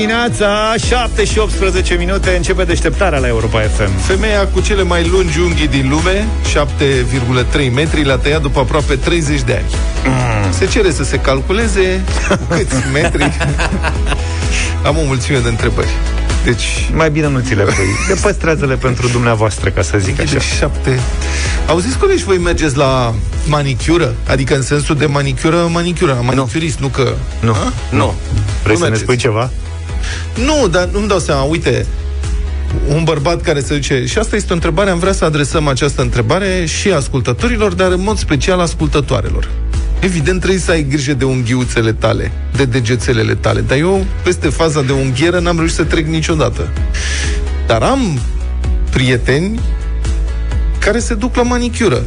dimineața, 7 și 18 minute, începe deșteptarea la Europa FM. Femeia cu cele mai lungi unghii din lume, 7,3 metri, l-a tăiat după aproape 30 de ani. Mm. Se cere să se calculeze câți metri. Am o mulțime de întrebări. Deci... Mai bine nu ți le pui. De păstrează-le pentru dumneavoastră, ca să zic așa. De șapte. Auziți, colegi, voi mergeți la manicură? Adică în sensul de manicură, manicură, la manicurist, nu, nu că... Nu, A? nu. Vrei nu să mergeți. ne spui ceva? Nu, dar nu-mi dau seama. Uite, un bărbat care se duce... Și asta este o întrebare, am vrea să adresăm această întrebare și ascultătorilor, dar în mod special ascultătoarelor. Evident, trebuie să ai grijă de unghiuțele tale, de degețelele tale. Dar eu, peste faza de unghieră, n-am reușit să trec niciodată. Dar am prieteni care se duc la manicură.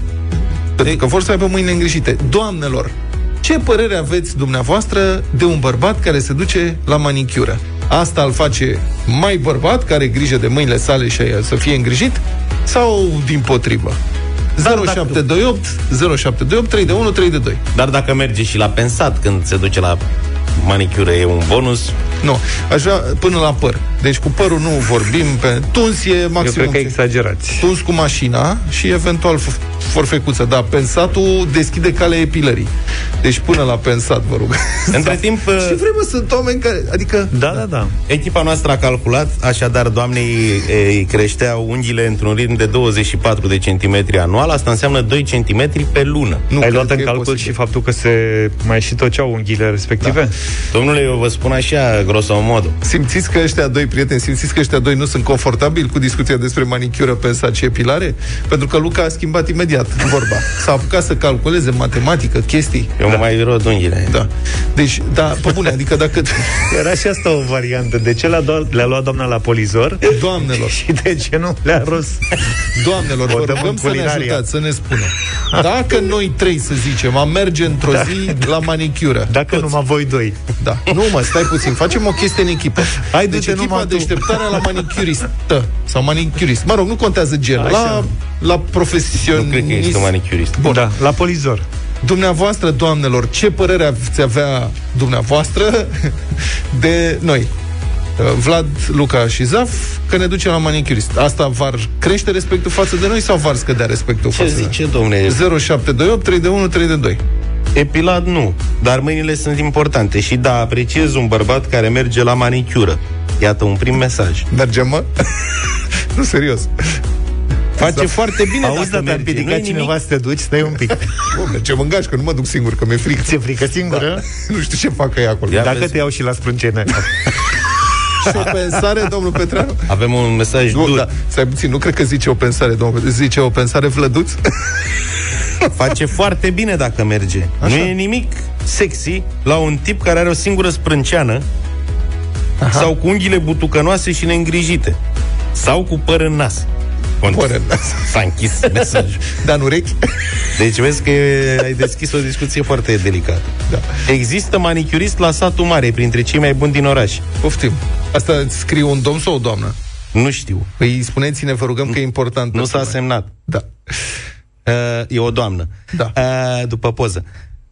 Pentru că vor să aibă mâinile îngrijite. Doamnelor, ce părere aveți dumneavoastră de un bărbat care se duce la manicură? Asta îl face mai bărbat, care are grijă de mâinile sale și să fie îngrijit? Sau din potrivă? 0728 0728 3 de 1 3 de 2. Dar dacă merge și la pensat când se duce la manicură e un bonus? Nu, aș vrea până la păr. Deci cu părul nu vorbim, pe tuns e maxim. Eu cred că exagerați. Tuns cu mașina și eventual forfecuță, dar pensatul deschide calea epilării. Deci până la pensat, vă rog. Între timp... și vreme sunt oameni care... Adică... Da, da, da. Echipa noastră a calculat, așadar, doamnei îi creșteau unghiile într-un ritm de 24 de centimetri anual, asta înseamnă 2 centimetri pe lună. Nu Ai luat în calcul posibil. și faptul că se mai și toceau unghiile respective? Da. Domnule, eu vă spun așa, grosomodo. Simțiți că ăștia doi prieteni, simțiți că ăștia doi nu sunt confortabili cu discuția despre manicură, pensat și epilare? Pentru că Luca a schimbat imediat vorba. S-a apucat să calculeze matematică, chestii. Eu da. mai rod unghiile. Da. Deci, da, pe bune, adică dacă... Era și asta o variantă. De ce le-a, do- le luat doamna la polizor? Doamnelor. și de ce nu le-a ros? Doamnelor, vă rugăm să ne ajutați, să ne spună. Dacă noi trei, să zicem, am merge într-o da. zi la manicură. Dacă toți. numai voi doi. Da. Nu, mă, stai puțin. Facem o chestie în echipă. Hai, deci echipa deșteptarea la manicuristă sau manicurist. Mă rog, nu contează genul. La, la profesionist. Nu cred că ești manicurist. Bun. Da, la polizor. Dumneavoastră, doamnelor, ce părere ați avea dumneavoastră de noi? Uh, Vlad, Luca și Zaf, că ne duce la manicurist. Asta v-ar crește respectul față de noi sau v-ar scădea respectul ce față zice, de noi? 0728 3 3 de 2. Epilat nu, dar mâinile sunt importante și da, apreciez un bărbat care merge la manicură. Iată un prim mesaj. Mergem, mă? nu, serios. Face da. foarte bine Auzi, dacă te-a împiedicat cineva nimic. să te duci, stai un pic. Bă, mergem în gașcă, nu mă duc singur, că mi-e frică. Ți-e frică singură? Da. Nu știu ce fac ei acolo. Ia dacă vezi. te iau și la sprâncene. și o pensare, domnul Petreanu? Avem un mesaj nu, dur. Da, stai puțin, nu cred că zice o pensare, domnul Zice o pensare vlăduț? Face foarte bine dacă merge. Așa. Nu e nimic sexy la un tip care are o singură sprânceană Aha. sau cu unghiile butucănoase și neîngrijite. Sau cu păr în nas. Păr în nas. S-a închis mesajul. Dar în urechi? Deci vezi că ai deschis o discuție foarte delicată. Da. Există manicurist la satul mare, printre cei mai buni din oraș. Poftim. Asta scrie un domn sau o doamnă? Nu știu. Păi spuneți-ne, vă rugăm că e important. Nu s-a semnat. Da. Uh, e o doamnă. Da. Uh, după poză.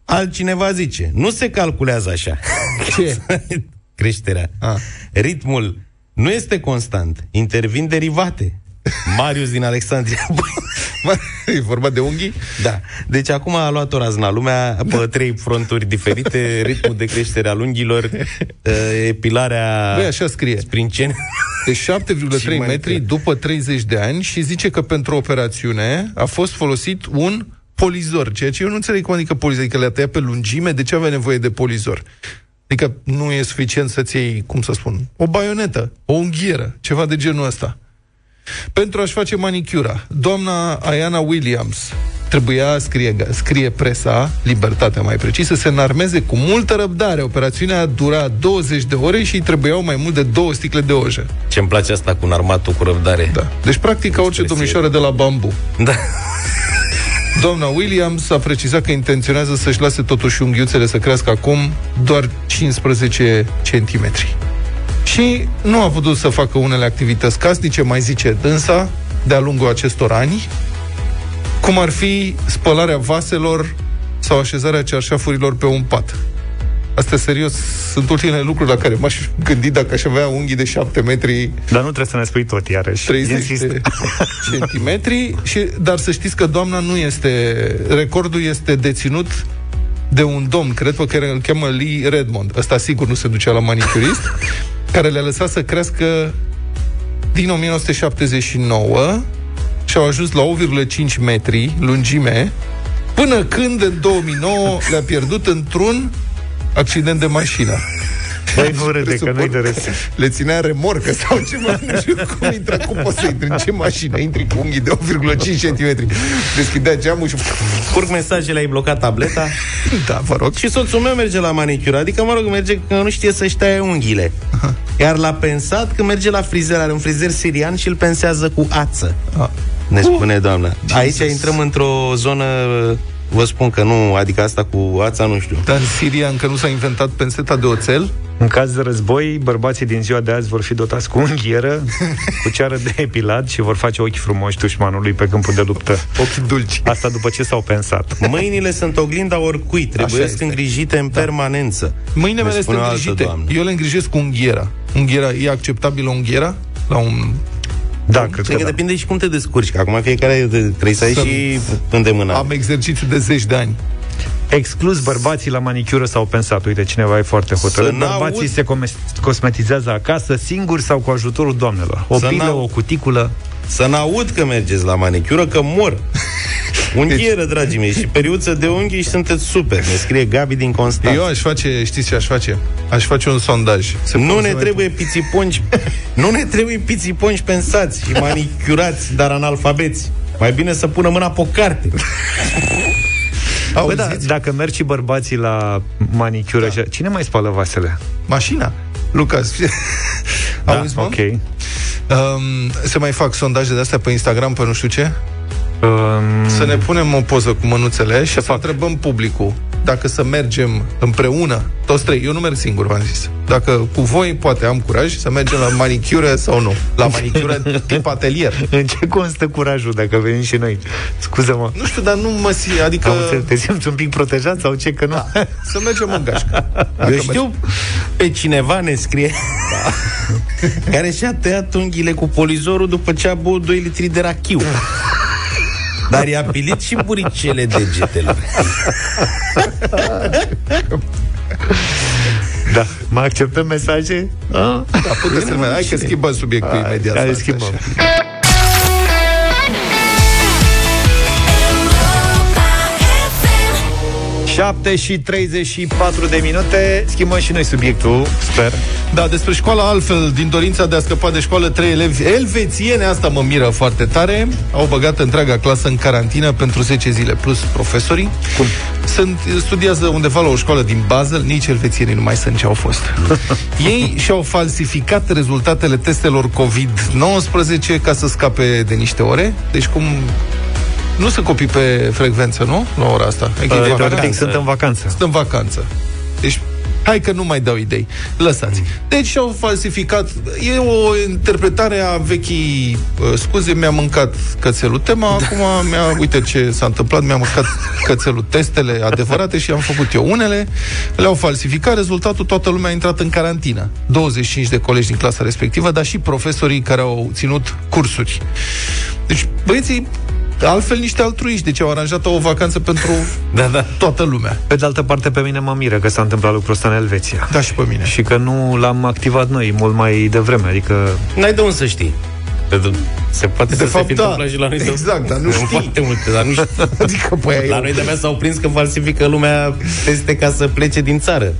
Altcineva zice, nu se calculează așa. Ce? Creșterea. Ah. Ritmul nu este constant. Intervin derivate. Marius din Alexandria. e vorba de unghii? Da. Deci acum a luat o razna lumea pe da. trei fronturi diferite, ritmul de creștere al unghiilor, uh, epilarea... Băi, așa scrie. Sprincene. De 7,3 metri după 30 de ani și zice că pentru operațiune a fost folosit un polizor, ceea ce eu nu înțeleg cum adică polizor, adică le-a tăiat pe lungime, de ce avea nevoie de polizor? Adică nu e suficient să-ți iei, cum să spun, o baionetă, o unghieră, ceva de genul ăsta. Pentru a-și face manicura, doamna Ayana Williams trebuia, scrie, scrie presa, libertatea mai precis, să se înarmeze cu multă răbdare. Operațiunea dura 20 de ore și îi trebuiau mai mult de două sticle de ojă. Ce-mi place asta cu armatul cu răbdare. Da. Deci, practic, ca orice domnișoară de la bambu. Da. Doamna Williams a precizat că intenționează să-și lase totuși unghiuțele să crească acum doar 15 centimetri. Și nu a putut să facă unele activități casnice, mai zice dânsa, de-a lungul acestor ani, cum ar fi spălarea vaselor sau așezarea cearșafurilor pe un pat. Astea, serios, sunt ultimele lucruri la care m-aș gândi dacă aș avea unghii de 7 metri Dar nu trebuie să ne spui tot, iarăși. 30 Insist. de centimetri, și, dar să știți că doamna nu este... Recordul este deținut de un domn, cred că care îl cheamă Lee Redmond. Ăsta sigur nu se ducea la manicurist, care le-a lăsat să crească din 1979 și au ajuns la 8,5 metri lungime, până când în 2009 le-a pierdut într-un accident de mașină. Băi, nu râde, că nu-i de râs. Le ținea remorcă sau ceva, nu știu cum intra, cum poți să intri, în ce mașină intri cu unghii de 8,5 cm. Deschidea geamul și... Curg mesajele, ai blocat tableta Da, vă rog. și soțul meu merge la manicură. Adică, mă rog, merge că nu știe să-și taie unghiile. Iar l-a pensat că merge la frizer, are un frizer sirian și îl pensează cu ață. Ah. Ne spune doamna. Aici Jesus. intrăm într-o zonă, vă spun că nu, adică asta cu ața nu știu. Dar în Siria încă nu s-a inventat penseta de oțel? În caz de război, bărbații din ziua de azi vor fi dotați cu unghieră, cu ceară de epilat și vor face ochi frumoși dușmanului pe câmpul de luptă. Ochi dulci. Asta după ce s-au pensat. Mâinile sunt oglinda oricui, trebuie este. îngrijite în permanență. Mâinile Ne mele sunt spune o altă îngrijite. doamnă. Eu le îngrijesc cu unghiera. Unghiera, e acceptabilă unghiera? La un... Da, cred Cred că că da. depinde și cum te descurci, că acum fiecare trebuie să ai Să- și îndemânare. Am exercițiu de zeci de ani. Exclus bărbații la manicură sau pensat. Uite, cineva e foarte hotărât. Să n-aud- Bărbații se come- cosmetizează acasă, singuri sau cu ajutorul doamnelor. O Să pilă, n-au- o cuticulă. Să n-aud că mergeți la manicură, că mor. Unghieră, dragii mei, și periuță de unghii și sunteți super. Ne scrie Gabi din Constanța. Eu aș face, știți ce aș face? Aș face un sondaj. Se Nu pune ne să mai- trebuie pițiponci Nu ne trebuie pițiponci pensați Și manicurați, dar analfabeți Mai bine să pună mâna pe o carte Bă, da, Auziți? dacă mergi și bărbații la manicură, da. cine mai spală vasele? Mașina. Lucas. Da, Auzi, mă? ok. Um, se mai fac sondaje de astea pe Instagram, pe nu știu ce? Um, Să ne punem o poză cu mânuțele și să întrebăm publicul dacă să mergem împreună, toți trei. Eu nu merg singur, v-am zis. Dacă cu voi, poate am curaj să mergem la manicură sau nu. La manicură tip atelier. În ce constă curajul dacă venim și noi? Scuză-mă. Nu știu, dar nu mă si, adică... Am înțeles, te simți un pic protejat sau ce, că nu? Da, să mergem în gașcă. Dacă Eu știu pe cineva ne scrie Care și-a tăiat unghiile cu polizorul După ce a băut 2 litri de rachiu Dar i-a pilit și buricele degetelor Da. Mai acceptăm mesaje? Ah? Da, puteți să Hai că schimbăm subiectul imediat. Hai, Stați schimbăm. așa. 7 și 34 de minute Schimbăm și noi subiectul, sper Da, despre școala altfel, din dorința de a scăpa de școală, trei elevi elvețiene, asta mă miră foarte tare, au băgat întreaga clasă în carantină pentru 10 zile, plus profesorii. Cum? Sunt, studiază undeva la o școală din Basel, nici elvețienii nu mai sunt ce au fost. Ei și-au falsificat rezultatele testelor COVID-19 ca să scape de niște ore. Deci cum... Nu sunt copii pe frecvență, nu? La ora asta. Adică e Uh, vacanță. Teoretic sunt în vacanță Sunt în vacanță. Deci, hai că nu mai dau idei. Lăsați. Deci și-au falsificat. E o interpretare a vechii uh, scuze, mi-a mâncat cățelul tema, acum mi-a, uite ce s-a întâmplat, mi-a mâncat cățelul testele adevărate și am făcut eu unele, le-au falsificat, rezultatul toată lumea a intrat în carantină. 25 de colegi din clasa respectivă, dar și profesorii care au ținut cursuri. Deci, băieții altfel niște altruiști, deci au aranjat o vacanță pentru Da, da toată lumea. Pe de altă parte, pe mine mă miră că s-a întâmplat lucrul ăsta în Elveția Da, și pe mine. Și că nu l-am activat noi mult mai devreme Adică N-ai de unde să știi Pentru- Se poate De să fapt, se fi da. întâmplat și la noi de- Exact, dar nu În știi. foarte multe, dar nu știi Adică, păi, La noi de-abia s-au prins că falsifică lumea teste ca să plece din țară.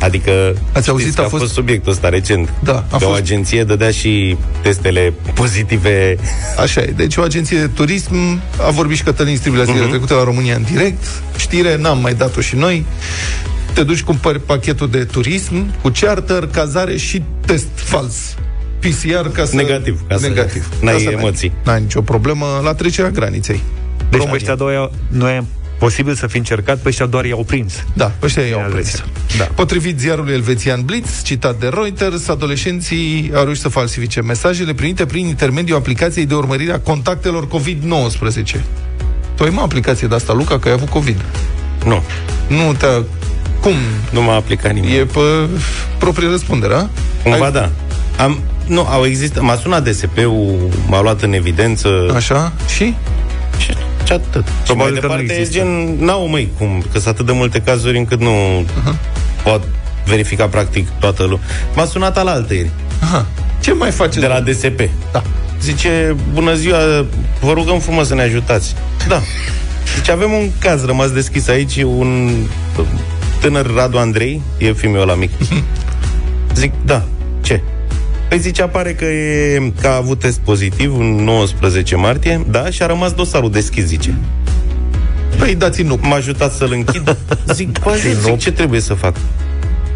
Adică Ați auzit, știți că a a fost- fost subiectul ăsta recent. Da, a că o fost- agenție dădea și testele pozitive. Așa e. Deci o agenție de turism a vorbit și Cătălin Stribilea zilele Mhm. trecute la România în direct. Știre, n-am mai dat-o și noi. Te duci, cumpări pachetul de turism cu charter, cazare și test fals. PCR ca să... Negativ, ca să Negativ. n-ai Ca să emoții. N-ai nicio problemă la trecerea graniței. Deci România. pe ăștia doi nu e posibil să fi încercat Pe ăștia doar i-au prins Da, ăștia i-au În prins. Elveția. Da. Potrivit ziarului elvețian Blitz, citat de Reuters, adolescenții au reușit să falsifice mesajele primite prin intermediul aplicației de urmărire a contactelor COVID-19. Tu ai mă aplicație de asta, Luca, că ai avut COVID. Nu. Nu te-a Cum? Nu m-a aplicat nimeni. E pe proprie răspundere, a? Cumva Ai- da. Am, nu, au existat, m-a sunat DSP-ul, m-a luat în evidență Așa? Și? Și, și atât. Și Probabil mai că nu departe e există. gen, n-au măi cum, că sunt atât de multe cazuri încât nu pot verifica practic toată lumea. M-a sunat al altăieri, Aha. Ce mai faceți? de la DSP. Da. Zice, bună ziua, vă rugăm frumos să ne ajutați. Da. Deci avem un caz rămas deschis aici, un tânăr Radu Andrei, e filmul ăla mic. Zic, da, ce? Păi zice, apare că, e, că a avut test pozitiv în 19 martie, da, și a rămas dosarul deschis, zice. Păi dați nu. M-a ajutat să-l închid. Zic, bă, zic, ce trebuie să fac?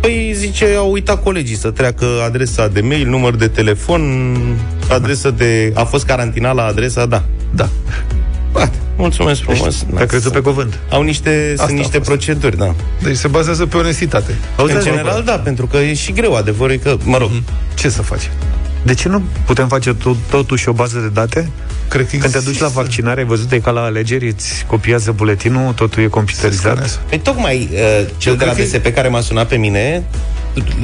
Păi, zice, au uitat colegii să treacă adresa de mail, număr de telefon, adresa de... A fost carantina la adresa, da. Da. Ba, mulțumesc frumos. Te-a crezut pe cuvânt. Au niște, Asta sunt a niște fost. proceduri, da. Deci se bazează pe onestitate. Auzi, în bă, general, da, pentru că e și greu. Adevărul e că, mă rog, Ce să faci? De ce nu putem face tot, totuși o bază de date? Cred că Când te duci la vaccinare, ai văzut, e ca la alegeri, îți copiază buletinul, totul e computerizat. Păi tocmai uh, cel de la cred că- DSP care m-a sunat pe mine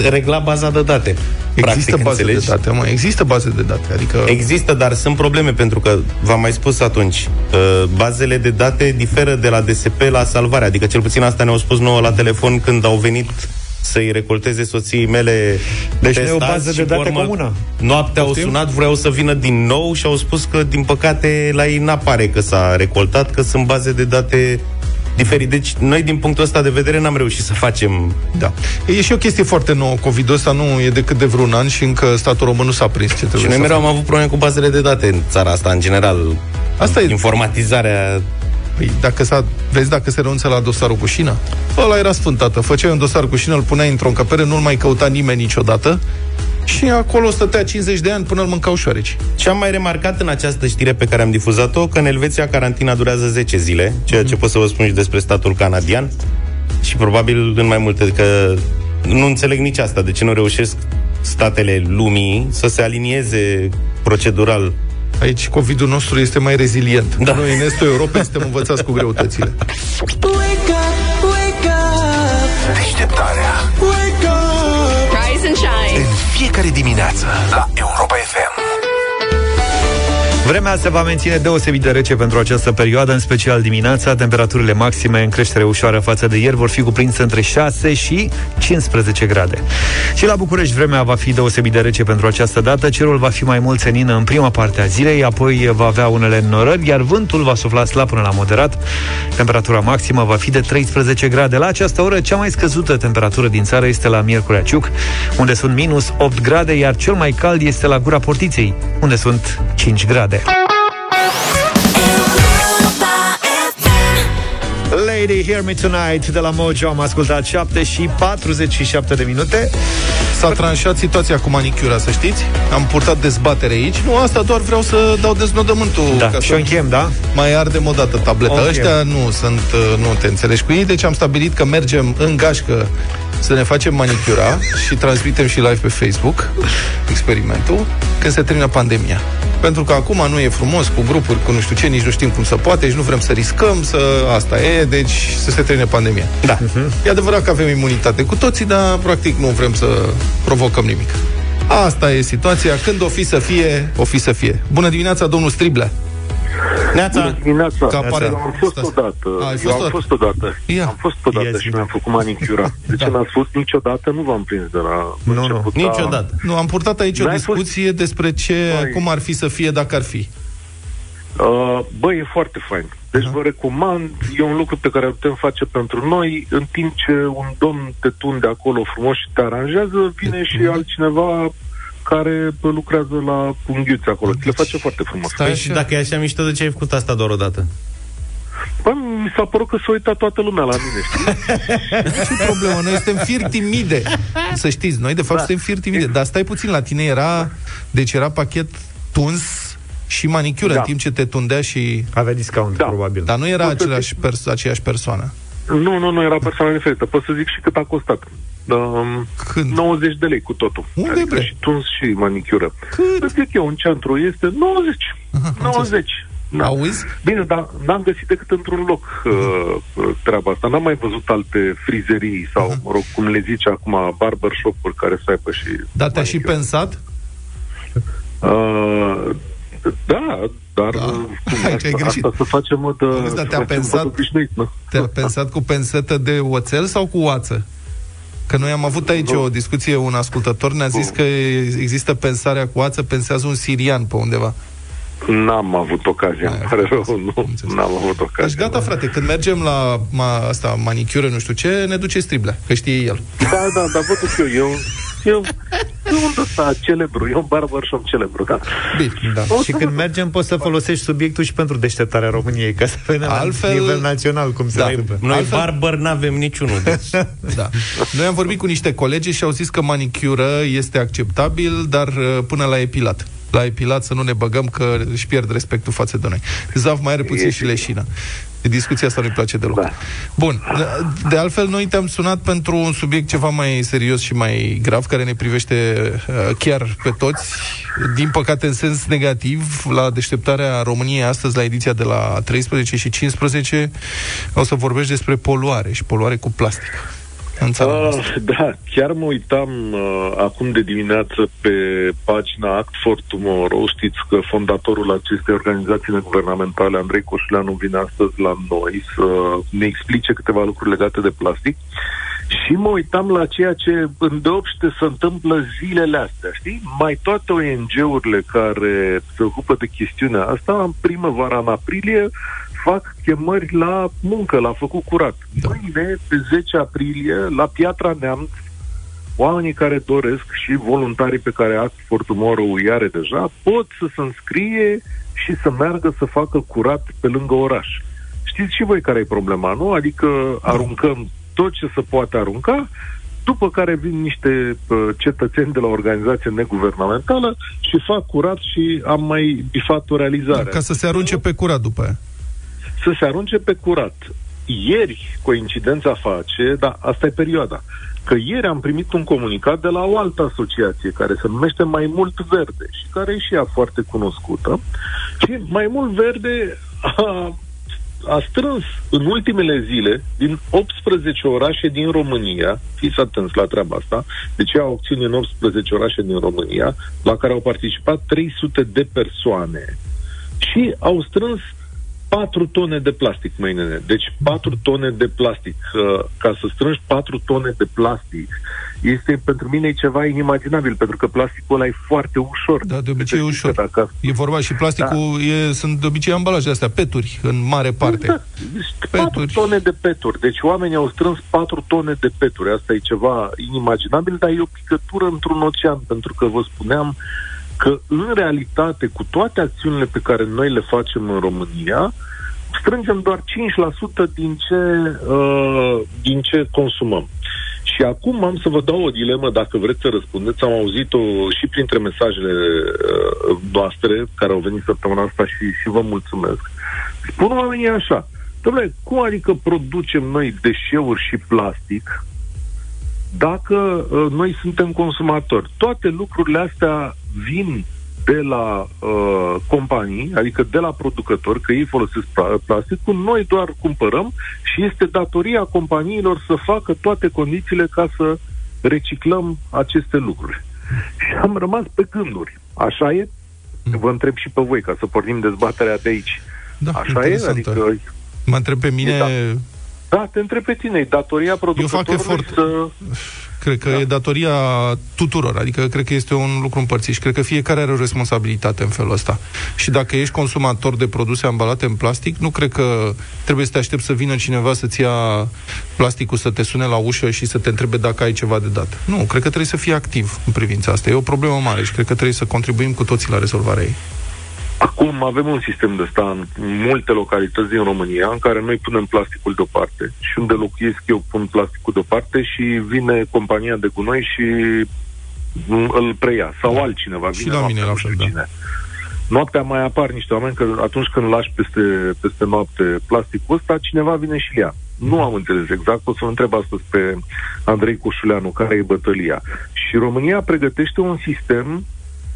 regla baza de date. Există Practic, baze înțelegi? de date, mă. Există baze de date. Adică... Există, dar sunt probleme pentru că, v-am mai spus atunci, uh, bazele de date diferă de la DSP la salvare. Adică cel puțin asta ne-au spus nouă la telefon când au venit să-i recolteze soției mele Deci nu e o testați bază și, de pe date comună. Noaptea au Poftim? sunat, vreau să vină din nou și au spus că, din păcate, la ei n-apare că s-a recoltat, că sunt baze de date diferite. Deci, noi, din punctul ăsta de vedere, n-am reușit să facem Da. E și o chestie foarte nouă. COVID-ul ăsta nu e decât de vreun an și încă statul român nu s-a prins ce trebuie Și noi să mereu facă. am avut probleme cu bazele de date în țara asta, în general. Asta e- Informatizarea Păi, dacă s-a, vezi dacă se renunță la dosarul cu șină? Ăla era sfântată. Făceai un dosar cu șină, îl puneai într-o încăpere, nu-l mai căuta nimeni niciodată și acolo stătea 50 de ani până îl mâncau șoareci. Ce am mai remarcat în această știre pe care am difuzat-o, că în Elveția carantina durează 10 zile, ceea ce pot să vă spun și despre statul canadian și probabil în mai multe, că nu înțeleg nici asta, de ce nu reușesc statele lumii să se alinieze procedural. Aici COVID-ul nostru este mai rezilient. Da. Noi în estul Europei suntem învățați cu greutățile. Wake up, wake up, Deșteptarea fiecare dimineață la Europa FM. Vremea se va menține deosebit de rece pentru această perioadă, în special dimineața. Temperaturile maxime în creștere ușoară față de ieri vor fi cuprinse între 6 și 15 grade. Și la București vremea va fi deosebit de rece pentru această dată. Cerul va fi mai mult senin în prima parte a zilei, apoi va avea unele înnorări, iar vântul va sufla slab până la moderat. Temperatura maximă va fi de 13 grade. La această oră, cea mai scăzută temperatură din țară este la Miercurea Ciuc, unde sunt minus 8 grade, iar cel mai cald este la Gura Portiței, unde sunt 5 grade. Europa FM. Lady, Hear Me Tonight de la Mojo Am ascultat 7 și 47 de minute S-a tranșat situația cu manicura, să știți. Am purtat dezbatere aici. Nu, asta doar vreau să dau deznodământul. Da, ca și să o încheiem, da? mai ardem o dată tableta. Ok. Ăștia nu sunt, uh, nu te înțelegi cu ei, deci am stabilit că mergem în gașcă să ne facem manicura și transmitem și live pe Facebook experimentul când se termină pandemia. Pentru că acum nu e frumos cu grupuri, cu nu știu ce, nici nu știm cum să poate și nu vrem să riscăm, să asta e, deci să se termine pandemia. Da. E adevărat că avem imunitate cu toții, dar practic nu vrem să provocăm nimic. Asta e situația. Când o fi să fie, o fi să fie. Bună dimineața, domnul Striblea. Neața, dimineața. Că apare- Eu am fost Stați. odată. A, ai eu fost am odată? fost odată. Ia. Am fost odată Ia zi, și mă. mi-am făcut manicura. De ce Da. n-ați fost niciodată? Nu v-am prins de la Nu, nu. început, dar- niciodată. Nu, am purtat aici o N-ai fost- discuție despre ce, Băi. cum ar fi să fie dacă ar fi. Uh, băi, e foarte fain. Deci vă recomand, e un lucru pe care îl putem face pentru noi, în timp ce un domn te tunde acolo frumos și te aranjează, vine și altcineva care lucrează la unghiuțe acolo. Ți le face foarte frumos. Stai Păi și dacă e așa mișto, de ce ai făcut asta doar o dată? Bă, mi s-a părut că s-a uitat toată lumea la mine, știi? Ce problemă? Noi suntem fir timide. Să știți, noi de fapt Da. suntem fir timide. Dar stai puțin, la tine era, deci era pachet tuns și manicură, Da. în timp ce te tundea și... Avea discount, Da. probabil Dar nu era Pot să același pers- aceeași persoană. Nu, nu, nu, era persoană diferită. Pot să zic și cât a costat. Um, Când? 90 de lei cu totul. Unde, adică bre? și tuns și manicură. Cât? Îți zic eu, în centru este 90. Aha, am 90. Da. Auzi? Bine, dar n-am găsit decât într-un loc uh, uh, treaba asta. N-am mai văzut alte frizerii sau, mă rog, cum le zice acum, barbershop-uri care să aibă și... Dar te-a și manicure. pensat? Uh, da, dar... Da. uh, Cum, Aici asta, ai greșit. Asta să facem mod... uh, Auzi, dar să te-a facem pensat? mod obișnuit, nu? Te-a pensat cu pensetă de oțel sau cu oață? Că noi am avut aici o discuție, un ascultător ne-a zis că există pensarea cu oață, pensează un sirian pe undeva. N-am avut ocazia, Aia, îmi pare rău, am nu, înțeles. n-am avut ocazia. Deci gata, frate, când mergem la ma, asta, manicură, nu știu ce, ne duce striblea, că știe el. Da, da, dar vă duc eu, eu, eu, eu un ăsta celebru, eu un barbershop celebru, da. Bine, da. O Și să când vă- mergem poți să folosești subiectul și pentru deșteptarea României, ca să vedem Altfel- la nivel național cum se Da. întâmplă. Noi Altfel- barber n-avem niciunul. Deci. Da. Noi am vorbit cu niște colegi și au zis că manicură este acceptabil, dar uh, până la epilat. La epilat să nu ne băgăm că își pierd respectul față de noi. Zav mai are puțin E și leșină. Discuția asta nu-i place deloc. Da. Bun. De, de altfel, noi te-am sunat pentru un subiect ceva mai serios și mai grav, care ne privește uh, chiar pe toți. Din păcate, în sens negativ, la deșteptarea României astăzi, la ediția de la 13 și 15, o să vorbești despre poluare și poluare cu plastic. În țara noastră. Uh, da, chiar mă uitam uh, acum de dimineață pe pagina Act for Tomorrow. Știți că fondatorul acestei organizații neguvernamentale, Andrei Coșuleanu, vine astăzi la noi să ne explice câteva lucruri legate de plastic. Și mă uitam la ceea ce îndeopște se întâmplă zilele astea, știi? Mai toate ONG-urile care se ocupă de chestiunea asta, în primăvara, în aprilie, fac chemări la muncă, la făcut curat. Mâine, pe 10 aprilie, la Piatra Neamț, oamenii care doresc și voluntarii pe care Act for Tomorrow îi are deja, pot să se înscrie și să meargă să facă curat pe lângă oraș. Știți și voi care e problema, nu? Adică aruncăm tot ce se poate arunca, după care vin niște uh, cetățeni de la o organizație neguvernamentală și fac curat și am mai bifat o realizare. Da, ca să se arunce pe curat după aia. Să se arunce pe curat. Ieri, coincidența face, dar asta e perioada, că ieri am primit un comunicat de la o altă asociație care se numește Mai Mult Verde și care e și ea foarte cunoscută. Și Mai Mult Verde a, a strâns în ultimele zile din 18 orașe din România, fiți atenți la treaba asta, deci au acțiuni în 18 orașe din România, la care au participat 300 de persoane și au strâns 4 tone de plastic, măi nene. Deci 4 tone de plastic. Uh, ca să strângi 4 tone de plastic este pentru mine e ceva inimaginabil, pentru că plasticul ăla e foarte ușor. Da, de obicei e Deci, ușor. Dacă E vorba și plasticul, da. e, sunt de obicei ambalaje astea, peturi, în mare parte. Da, deci 4 Peturi. tone de peturi. Deci oamenii au strâns 4 tone de peturi. Asta e ceva inimaginabil, dar e o picătură într-un ocean, pentru că vă spuneam că în realitate, cu toate acțiunile pe care noi le facem în România, strângem doar 5% din ce, uh, din ce consumăm. Și acum am să vă dau o dilemă, dacă vreți să răspundeți. Am auzit-o și printre mesajele uh, noastre, care au venit săptămâna asta și, și vă mulțumesc. Spun oamenii așa, domnule, cum adică producem noi deșeuri și plastic dacă uh, noi suntem consumatori? Toate lucrurile astea vin de la uh, companii, adică de la producători, că ei folosesc pla- plasticul, noi doar cumpărăm și este datoria companiilor să facă toate condițiile ca să reciclăm aceste lucruri. Și am rămas pe gânduri. Așa e? Vă întreb și pe voi, ca să pornim dezbaterea de aici. Da, Așa e? interesantă. Adică, Mă întreb pe mine, Da. da, te întreb pe tine, e datoria producătorului efort. să... cred că Da. e datoria tuturor, adică cred că este un lucru împărțit și cred că fiecare are o responsabilitate în felul ăsta. Și dacă ești consumator de produse ambalate în plastic, nu cred că trebuie să te aștepți să vină cineva să-ți ia plasticul, să te sune la ușă și să te întrebe dacă ai ceva de dat. Nu, cred că trebuie să fii activ în privința asta. E o problemă mare și cred că trebuie să contribuim cu toții la rezolvarea ei. Acum avem un sistem de ăsta în multe localități din România în care noi punem plasticul deoparte și unde locuiesc eu pun plasticul deoparte și vine compania de gunoi și m, îl preia sau altcineva. Și vine la mine noaptea, la nu știu fel, da. cine. Noaptea mai apar niște oameni că atunci când lași peste, peste noapte plasticul ăsta, cineva vine și ia. Nu am înțeles exact, o să întreb astăzi pe Andrei Coșuleanu care e bătălia. Și România pregătește un sistem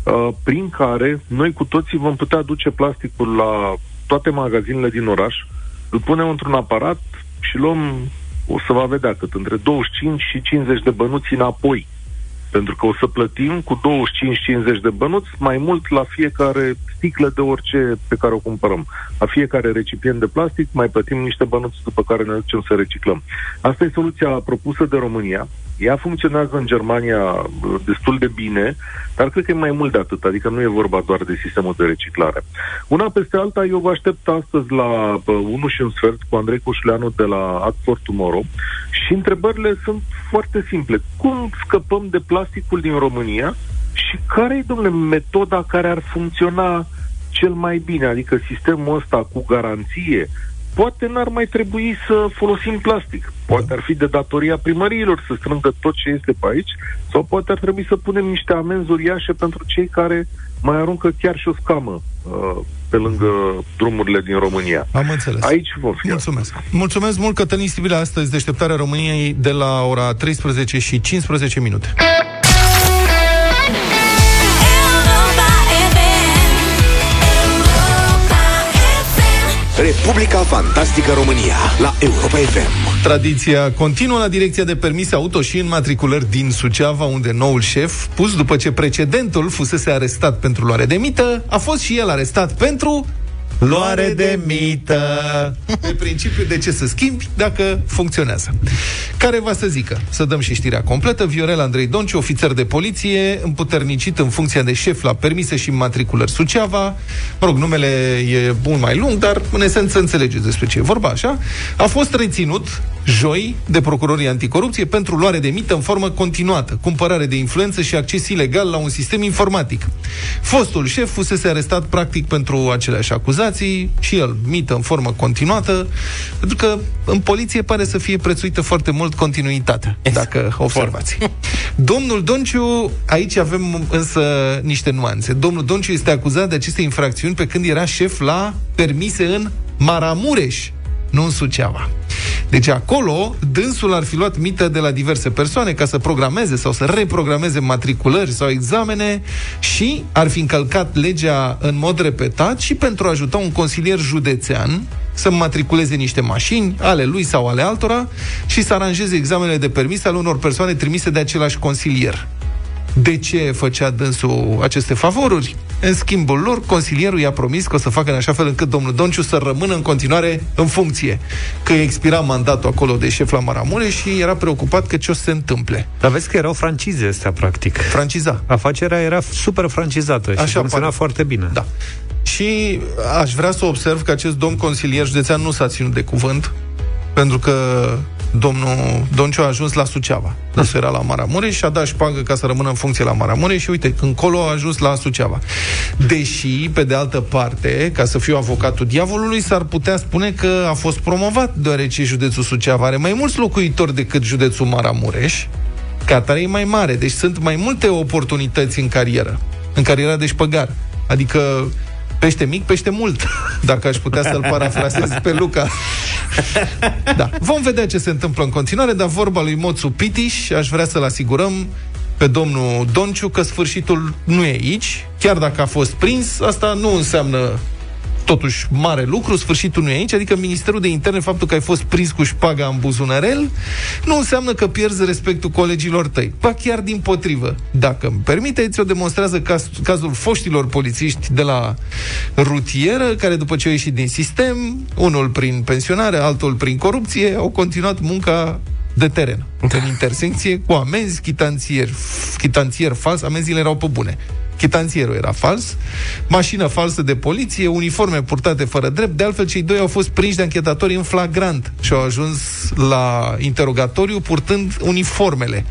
uh, prin care noi cu toții vom putea duce plasticul la toate magazinele din oraș, îl punem într-un aparat și luăm, o să va vedea cât, între 25 și 50 de bănuți înapoi. Pentru că o să plătim cu 25-50 de bănuți mai mult la fiecare sticlă de orice pe care o cumpărăm. La fiecare recipient de plastic mai plătim niște bănuți după care ne ducem să reciclăm. Asta e soluția propusă de România. Ea funcționează în Germania uh, destul de bine, dar cred că e mai mult de atât, adică nu e vorba doar de sistemul de reciclare. Una peste alta, eu vă aștept astăzi la uh, 1 și un sfert cu Andrei Coșuleanu de la Act for Tomorrow și întrebările sunt foarte simple. Cum scăpăm de plasticul din România și care e, domnule, metoda care ar funcționa cel mai bine? Adică sistemul ăsta cu garanție, poate n-ar mai trebui să folosim plastic. Poate ar fi de datoria primăriilor să strângă tot ce este pe aici, sau poate ar trebui să punem niște amenzi uriașe pentru cei care mai aruncă chiar și o scamă uh, pe lângă drumurile din România. Am înțeles. Aici vom fi. Mulțumesc. Mulțumesc mult, Cătălin Sibila, astăzi deșteptarea României de la ora 13 și 15 minute. Republica Fantastică România la Europa FM. Tradiția continuă la direcția de permise auto și înmatriculări din Suceava, unde noul șef, pus după ce precedentul fusese arestat pentru luare de mită, a fost și el arestat pentru luare de mită. Pe principiu de ce să schimbi dacă funcționează. Care va să zică? Să dăm și știrea completă. Viorel Andrei Donciu, ofițer de poliție, împuternicit în funcția de șef la permise și matriculări Suceava. Mă rog, numele e mult mai lung, dar în esență înțelegeți despre ce e vorba, așa. A fost reținut joi de procurorii anticorupție pentru luare de mită în formă continuată, cumpărare de influență și acces ilegal la un sistem informatic. Fostul șef fusese arestat practic pentru aceleași acuzații și el mită în formă continuată, pentru că în poliție pare să fie prețuită foarte mult continuitatea, dacă observați. Domnul Donciu, aici avem însă niște nuanțe. Domnul Donciu este acuzat de aceste infracțiuni pe când era șef la permise în Maramureș, nu în Suceava. Deci acolo, dânsul ar fi luat mită de la diverse persoane ca să programeze sau să reprogrameze matriculări sau examene și ar fi încălcat legea în mod repetat și pentru a ajuta un consilier județean să matriculeze niște mașini, ale lui sau ale altora, și să aranjeze examenele de permis ale unor persoane trimise de același consilier. De ce făcea dânsul aceste favoruri? În schimbul lor, consilierul i-a promis că o să facă în așa fel încât domnul Donciu să rămână în continuare în funcție. Că expira mandatul acolo de șef la Maramureș și era preocupat că ce o să se întâmple. Dar vezi că erau francize astea, practic. Franciza. Afacerea era super francizată și Așa funcționa pare. foarte bine. Da. Și aș vrea să observ că acest domn consilier județean nu s-a ținut de cuvânt, pentru că domnul Donciu a ajuns la Suceava. Dânsul era la Maramureș și a dat șpagă ca să rămână în funcție la Maramureș și uite, încolo a ajuns la Suceava. Deși, pe de altă parte, ca să fiu avocatul diavolului, s-ar putea spune că a fost promovat, deoarece județul Suceava are mai mulți locuitori decât județul Maramureș, ca atare e mai mare. Deci sunt mai multe oportunități în carieră, în cariera de șpăgar. Adică pește mic, pește mult, dacă aș putea să-l parafrasez pe Luca. Da. Vom vedea ce se întâmplă în continuare, dar vorba lui Moțu Pitiș, aș vrea să-l asigurăm pe domnul Donciu că sfârșitul nu e aici. Chiar dacă a fost prins, asta nu înseamnă totuși mare lucru, sfârșitul nu e aici, adică Ministerul de Interne, faptul că ai fost prins cu șpaga în buzunarel, nu înseamnă că pierzi respectul colegilor tăi. Ba chiar din potrivă. Dacă îmi permiteți, o demonstrează caz, cazul foștilor polițiști de la rutieră, care după ce au ieșit din sistem, unul prin pensionare, altul prin corupție, au continuat munca de teren, în intersecție, cu amenzi, chitanțier, chitanțier fals, amenziile erau pe bune. Chitanțierul era fals, mașină falsă de poliție, uniforme purtate fără drept. De altfel, cei doi au fost prinși de anchetatori în flagrant și au ajuns la interogatoriu purtând uniformele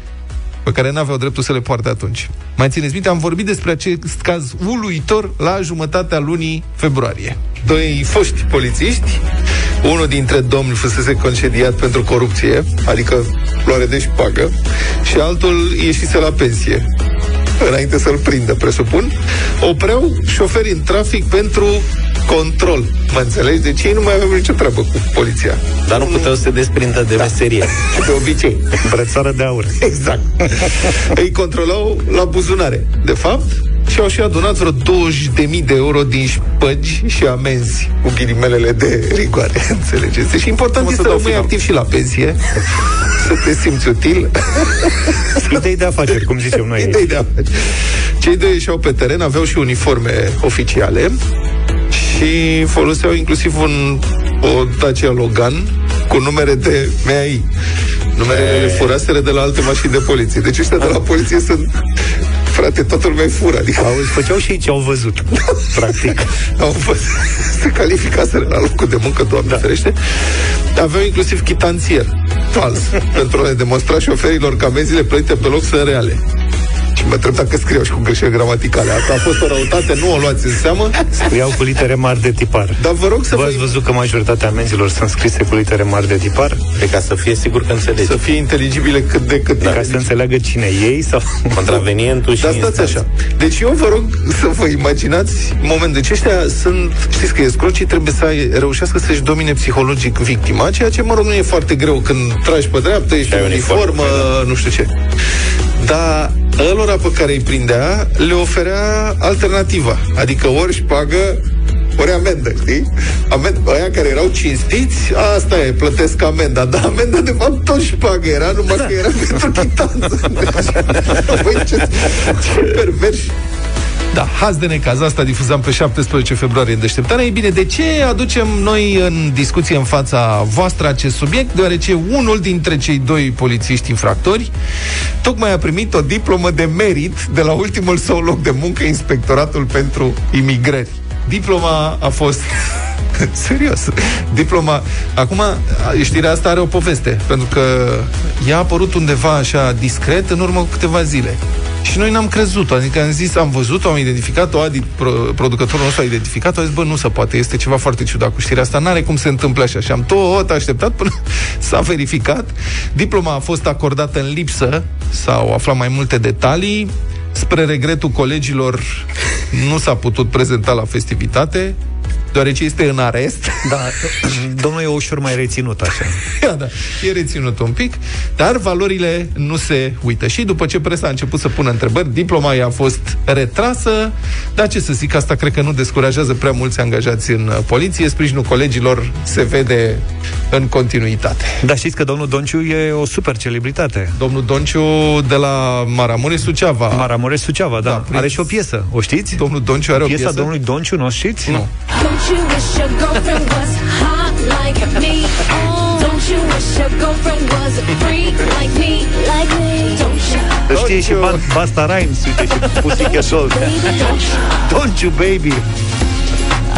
pe care n-aveau dreptul să le poarte atunci. Mai țineți minte, am vorbit despre acest caz uluitor la jumătatea lunii februarie. Doi foști polițiști, unul dintre domni fusese concediat pentru corupție, adică luare de șpagă, și altul ieșise la pensie înainte să-l prindă, presupun, opreau șoferii în trafic pentru control. Mă înțelegi? Deci ei nu mai aveau nicio treabă cu poliția. Dar nu puteau să se desprindă de da. meserie. De obicei. Brățară de aur. Exact. Îi controlau la buzunare. De fapt, și au și adunat vreo 20.000 de euro din șpăgi și amenzi cu ghilimelele de rigoare, înțelegeți? Și important O să este să dau rămâi final. activ și la pensie, să te simți util. Idei de afaceri, cum zicem noi. Idei de afaceri. Cei doi ieșeau pe teren, aveau și uniforme oficiale și foloseau inclusiv un, o Dacia Logan cu numere de MAI. Numerele le furaseră de la alte mașini de poliție. Deci ăștia de la poliție sunt... Frate, toată lumea e fură. Adică Au, făceau și ei ce au văzut, practic. au fost, se calificaseră la locul de muncă, Doamne da. ferește. Aveau inclusiv chitanțier fals pentru a le demonstra șoferilor că amenziile plătite pe loc sunt reale. Și mă întreb dacă scriau și cu greșeli gramaticale. Asta a fost o răutate, nu o luați în seamă. Scriau cu litere mari de tipar. Dar vă rog să Vă vă ați văzut că majoritatea amenzilor sunt scrise cu litere mari de tipar? E ca să fie sigur că înțelegi. să fie inteligibile cât de cât. Ca să înțeleagă cine ei sau... Contravenientul și Dar stați instanța. așa. Deci eu vă rog să vă imaginați moment. Deci ăștia sunt, știți că escrocii trebuie să ai- reușească să-și domine psihologic victima, ceea ce, mă rog, nu e foarte greu când tragi pe dreaptă, ești ai în uniformă, uniformă, nu știu ce. Dar ălora pe care îi prindea le oferea alternativa. Adică ori șpagă, ori amendă, știi? Amend, aia care erau cinstiți, asta e, plătesc amenda. Dar amenda, de fapt, tot șpagă era, numai că era pentru chitanță. Deci, băi, ce, ce perversi. Da, haz de necaz, asta difuzam pe 17 februarie în deșteptare. Ei bine, de ce aducem noi în discuție în fața voastră acest subiect? Deoarece unul dintre cei doi polițiști infractori tocmai a primit o diplomă de merit de la ultimul său loc de muncă, Inspectoratul pentru Imigrări. Diploma a fost Serios. Diploma. Acum, știrea asta are o poveste, pentru că ea a apărut undeva așa discret în urmă cu câteva zile. Și noi n-am crezut-o, adică am zis, am văzut-o, am identificat-o, Adi, pro, producătorul nostru a identificat-o, a zis, bă, nu se poate, este ceva foarte ciudat cu știrea asta, n-are cum se întâmple așa. Și am tot așteptat până s-a verificat. Diploma a fost acordată în lipsă, s-au aflat mai multe detalii, spre regretul colegilor nu s-a putut prezenta la festivitate, deoarece este în arest. Da, domnul e ușor mai reținut așa. Ia, da, e reținut un pic, dar valorile nu se uită. Și după ce presa a început să pună întrebări, diploma i-a fost retrasă, dar ce să zic, asta cred că nu descurajează prea mulți angajați în uh, poliție, sprijinul colegilor se vede în continuitate. Dar știți că domnul Donciu e o super celebritate. Domnul Donciu de la Maramureș Suceava. Maramureș Suceava, da. Da, da prin- Are și o piesă, o știți? Domnul Donciu are o Piesa piesă? domnului Donciu, nu o știți? Nu. Don't you wish your girlfriend was hot like me? Oh, don't you wish your girlfriend was a freak like me? Like me? Don't you? Să știe și Ba- Basta Rhymes, uite, și Pussycat Dolls. Baby, don't you? Donciu, baby!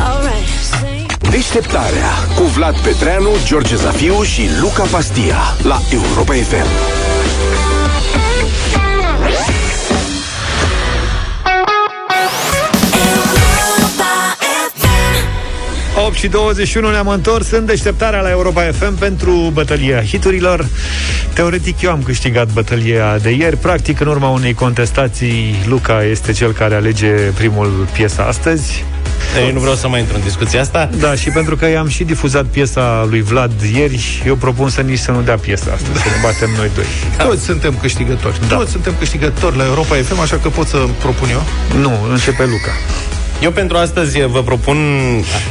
Alright, say. Deșteptarea cu Vlad Petreanu, George Zafiu și Luca Pastia la Europa FM. 8 și 21 ne-am întors în deșteptarea la Europa FM pentru bătălia hiturilor. Teoretic eu am câștigat bătălia de ieri. Practic, în urma unei contestații, Luca este cel care alege primul piesa astăzi. Eu nu vreau să mai intru în discuția asta. Da, și pentru că i-am și difuzat piesa lui Vlad ieri, eu propun să nici să nu dea piesa asta, să ne batem noi doi. Toți suntem câștigători. Da. Toți suntem câștigători la Europa FM, așa că pot să propun eu. Nu, începe Luca. Eu pentru astăzi vă propun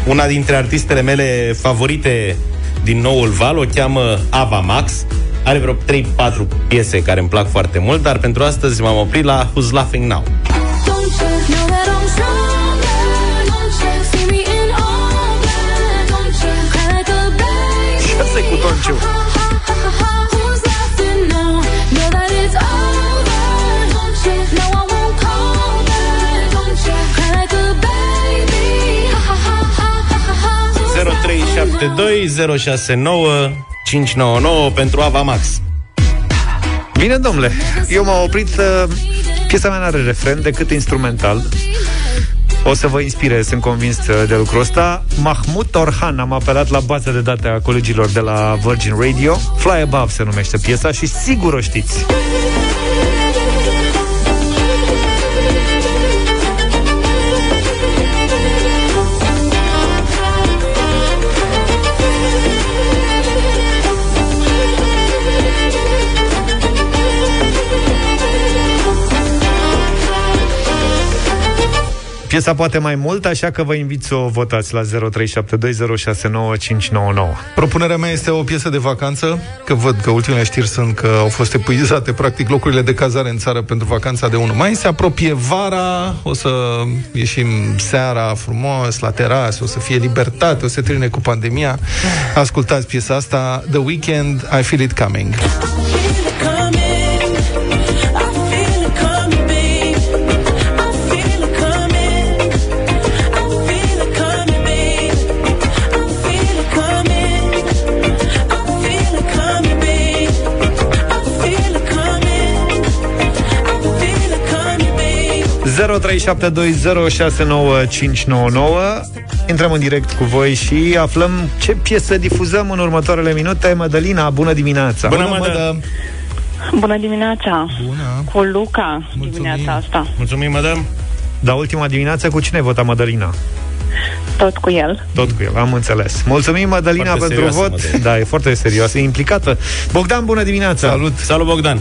una dintre artistele mele favorite din noul val, o cheamă Ava Max. Are vreo 3-4 piese care îmi plac foarte mult, dar pentru astăzi m-am oprit la Who's Laughing Now. Don't you know 0372 069 599 pentru Ava Max. Bine, domnule, eu m-am oprit uh, Piesa mea n-are refren decât instrumental. O să vă inspire, sunt convins uh, de lucrul ăsta. Mahmud Orhan, am apelat la baza de date a colegilor de la Virgin Radio. Fly Above se numește piesa și sigur o știți Piesa poate mai mult, așa că vă invit să o votați la 0372069599. Propunerea mea este o piesă de vacanță, că văd că ultimele știri sunt că au fost epuizate practic locurile de cazare în țară pentru vacanța de 1 mai. Se apropie vara, o să ieșim seara frumos la terasă, o să fie libertate, o să se termine cu pandemia. Ascultați piesa asta, The Weekend, I Feel It Coming. Coming. 0372069599 Intrăm în direct cu voi și aflăm ce piesă difuzăm în următoarele minute. Mădălina, bună dimineața! Bună, Bună, Mădă! Mădă! Bună dimineața! Bună! Cu Luca Mulțumim. dimineața asta. Mulțumim, madam. Da, ultima dimineață cu cine ai votat, Mădălina? Tot cu el. Tot cu el, am înțeles. Mulțumim, Mădălina, Foarte pentru serioasă, vot. Mădălina. Da, e foarte serioasă, e implicată. Bogdan, bună dimineața! Salut! Salut, Bogdan.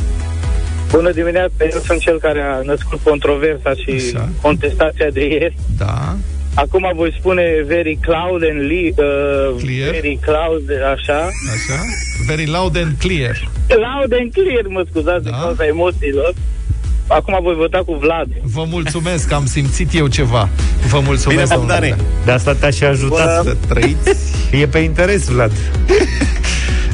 Bună dimineața, eu sunt cel care a născut controversa și Așa. contestația de ieri. Da, Acum voi spune very cloud and li, uh, Clear. very cloud, așa. așa. Very loud and clear. Loud and clear, mă scuzați, Da. da. din cauza emoțiilor. Acum voi vota cu Vlad. Vă mulțumesc, am simțit eu ceva. Vă mulțumesc, Bine, Bogdane. domnule. De asta te-aș și ajutat. Să trăiți. E pe interes, Vlad.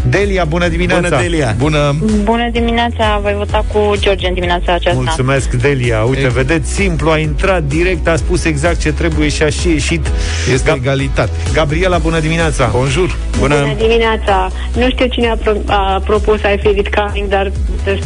Delia, bună dimineața! Bună, Delia. Bună! Bună dimineața, voi vota cu George în dimineața aceasta. Mulțumesc, Delia. Uite, E- vedeți, simplu, a intrat direct, a spus exact ce trebuie și a și ieșit. Este Gab- egalitate. Gabriela, bună dimineața! Bonjour! Bună. Bună dimineața! Nu știu cine a, pro- a propus I Feel It Coming, dar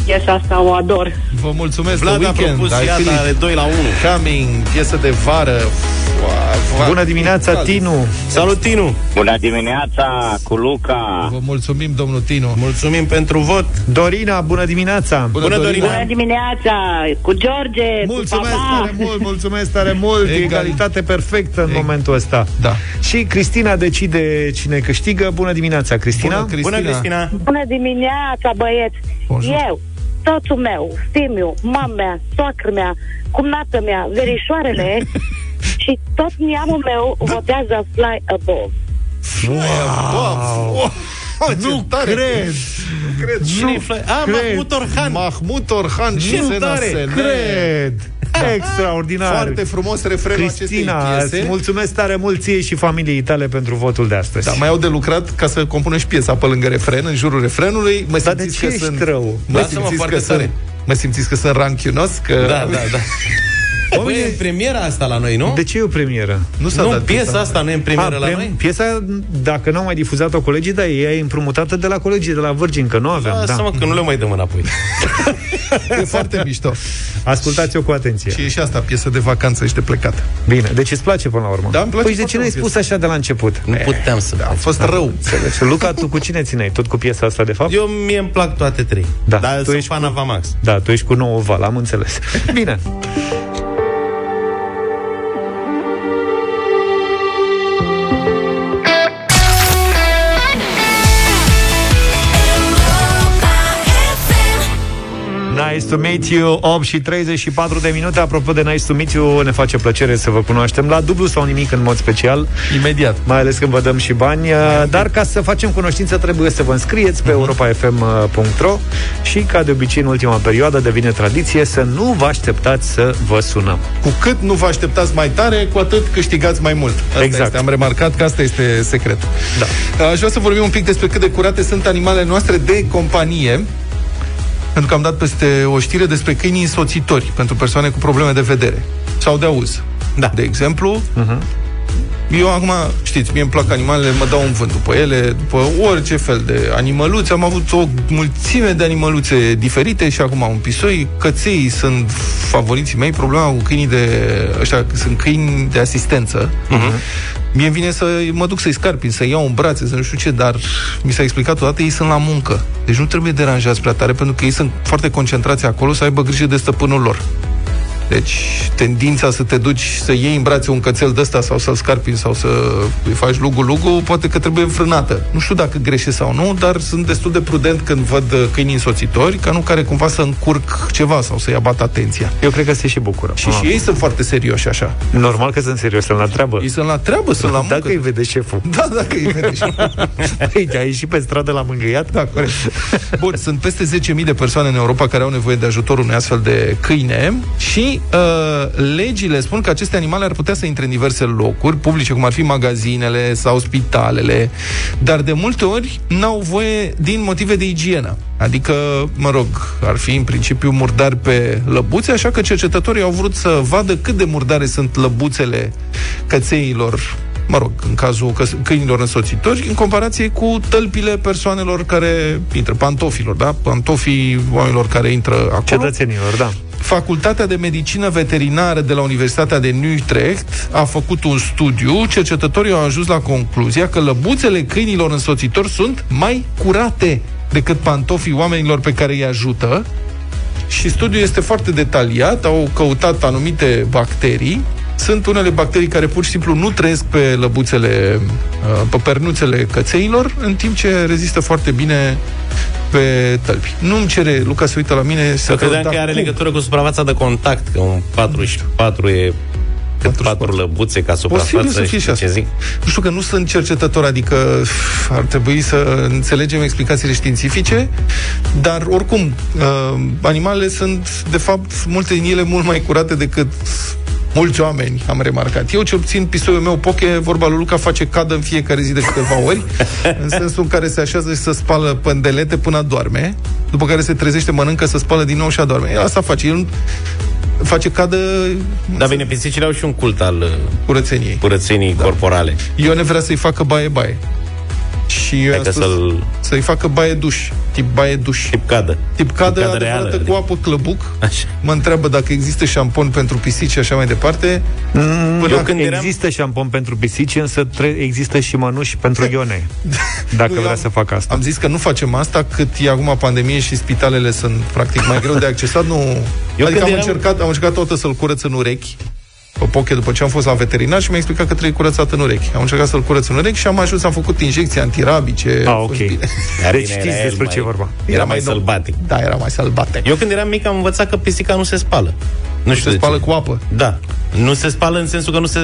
piesa asta o ador. Vă mulțumesc, Vlad The a Weekend, propus, I iată, feel it are 2 la 1. coming, piesă de vară. Fa- fa- Bună dimineața, Tinu! Salut, Tinu. Bună dimineața cu Luca. Vă mulțumim, domnul Tinu. Mulțumim pentru vot. Dorina, bună dimineața! Bună, Dorina. Bună dimineața! Cu George! Mulțumesc cu papa. tare mult, mulțumesc tare mult! Egal. Egalitate perfectă în Eg- momentul ăsta. Da. Și Cristina decide cine câștigă. Bună dimineața, Cristina! Bună, Cristina. Bună, Cristina. Bună dimineața, băieți! Bonjour. Eu, soțul meu, fimiu, mama mea, soacră mea, cumnată mea, verișoarele și tot neamul meu votează Fly Above. Wow! wow. Nu tare. cred! Nu cred. Cine-i fla- A, cred. Mahmut Orhan. Mahmut Orhan și Nu Sena tare. Sele. Cred! Extraordinar! Foarte frumos refrenul Cristina, acestei îți piese. mulțumesc tare mult ție și familiei tale pentru votul de astăzi. Da, mai au de lucrat ca să compună și piesa pe lângă refren, în jurul refrenului. Mă Dar de simțiți ce că ești sunt... rău? Mă Lasă-mă simțiți foarte că sunt... tare. Mă simțiți că sunt ranchiunos? Că... Da, da, da. Băi, e în premiera asta la noi, nu? De ce e o premieră? Nu s-a nu, dat piesa asta nu e în premieră A, la prem- noi? Piesa, dacă n-au mai difuzat-o colegii, da, ea e împrumutată de la colegii de la Virgin, că nu aveam. Lasă-mă Da. că nu le mai dăm înapoi. E foarte mișto. Ascultați-o cu atenție. Și e și asta, piesă de vacanță și de plecat. Deci Bine, deci îți place până la urmă. Da, îmi place păi de foarte ce nu ai mult spus așa de la început? Nu puteam să... A fost rău. Înțelegi. Luca, tu cu cine țineai? Tot cu piesa asta, de fapt? Eu mie îmi plac toate trei. Da, Dar tu sunt ești fan cu- Avamax. Da, tu ești cu nouă val, am înțeles. Bine. Nice to meet you 8 și 34 de minute Apropo de Nice to meet you Ne face plăcere să vă cunoaștem La dublu sau nimic în mod special Imediat. mai ales când vă dăm și bani. Dar ca să facem cunoștință trebuie să vă înscrieți pe europa.fm.ro și ca de obicei în ultima perioadă devine tradiție să nu vă așteptați să vă sunăm. Cu cât nu vă așteptați mai tare, cu atât câștigați mai mult. Asta Exact. Este. Am remarcat că asta este secretul. Da. Aș vrea să vorbim un pic despre cât de curate sunt animalele noastre de companie. Pentru că am dat peste o știre despre câinii însoțitori pentru persoane cu probleme de vedere sau de auz. Da. De exemplu, eu acum, știți, mie îmi plac animalele, mă dau un vânt după ele, după orice fel de animăluțe. Am avut o mulțime de animăluțe diferite și acum un pisoi. Căței sunt favoriții mei. Problema cu câinii de... Ăștia sunt câini de asistență. Mie îmi vine să mă duc să-i scarpin, să iau în brațe, să nu știu ce, dar mi s-a explicat odată, ei sunt la muncă. Deci nu trebuie deranjați prea tare, pentru că ei sunt foarte concentrați acolo să aibă grijă de stăpânul lor. Deci, tendința să te duci să iei în brațe un cățel de ăsta sau să-l scarpi sau să îi faci lugu-lugu, poate că trebuie înfrânată. Nu știu dacă greșesc sau nu, dar sunt destul de prudent când văd uh, câini însoțitori, ca nu care cumva să încurc ceva sau să-i abat atenția. Eu cred că se și bucură. Și și ei sunt foarte serioși așa. Normal că sunt serios, sunt la treabă. Ei sunt la treabă, sunt la muncă. Dacă îi vede șeful. Da, dacă îi vede și... Păi, ai ieșit pe stradă la mângâiat? Da, corect. Bun, sunt peste 10.000 de persoane în Europa care au nevoie de ajutorul unui astfel de câine și uh, legile spun că aceste animale ar putea să intre în diverse locuri publice, cum ar fi magazinele sau spitalele, dar de multe ori n-au voie din motive de igienă. Adică, mă rog, ar fi în principiu murdari pe lăbuțe, așa că cercetătorii au vrut să vadă cât de murdare sunt lăbuțele cățeilor mă rog, în cazul căs- câinilor însoțitori, în comparație cu tălpile persoanelor care intră, pantofilor, da? Pantofii oamenilor care intră acolo. Cetățenilor, da. Facultatea de Medicină Veterinară de la Universitatea de Utrecht a făcut un studiu. Cercetătorii au ajuns la concluzia că lăbuțele câinilor însoțitori sunt mai curate decât pantofii oamenilor pe care îi ajută. Și studiul este foarte detaliat, au căutat anumite bacterii. Sunt unele bacterii care pur și simplu nu trăiesc pe lăbuțele, uh, pe pernuțele cățeilor, în timp ce rezistă foarte bine pe tălpi. Nu-mi cere, Luca se uită la mine să Că credeam da, că are cum? legătură cu suprafața de contact, că un 44 e cât patru lăbuțe ca Posibil suprafață. să fie și știi asta. ce zic? Nu știu că nu sunt cercetător, adică uf, ar trebui să înțelegem explicațiile științifice, dar oricum, uh, animalele sunt, de fapt, multe din ele mult mai curate decât mulți oameni, am remarcat. Eu, cel puțin, pistoiul meu Poche, vorba lui Luca, face cadă în fiecare zi de câteva ori, în sensul în care se așează și să spală pândelete până adorme, după care se trezește, mănâncă, să spală din nou și adorme. El asta face. El face cadă Dar bine, pisicile au și un cult al uh, curățeniei. curățenii da. corporale. Ione vrea să-i facă baie-baie. Și eu Hai am că spus să-l- să-i facă baie-duș. Tip baie-duș. Tip cadă. Tip cadă, cadă adevărată reală, cu adică. apă clăbuc. Așa. Mă întreabă dacă există șampon pentru pisici și așa mai departe. Până Eu când când eram- există șampon pentru pisici, însă tre- există și mănuși pentru Ione. Dacă Nu, eu vrea am- să facă asta. Am zis că nu facem asta cât e acum pandemie și spitalele sunt practic mai greu de accesat. Nu... Eu adică când am, eram- încercat, am încercat toată să-l curăț în urechi pe poche după ce am fost la veterinar și mi-a explicat că trebuie curățat în urechi. Am încercat să-l curăț în urechi și am ajuns, am făcut injecții antirabice. Ah, a fost ok. bine. Dar Deci bine, știți era el despre ce e vorba. Era mai nou. sălbatic. Da, era mai sălbatic. Eu când eram mic am învățat că pisica nu se spală. Nu știu Se de spală ce. cu apă. Da. Nu se spală în sensul că nu se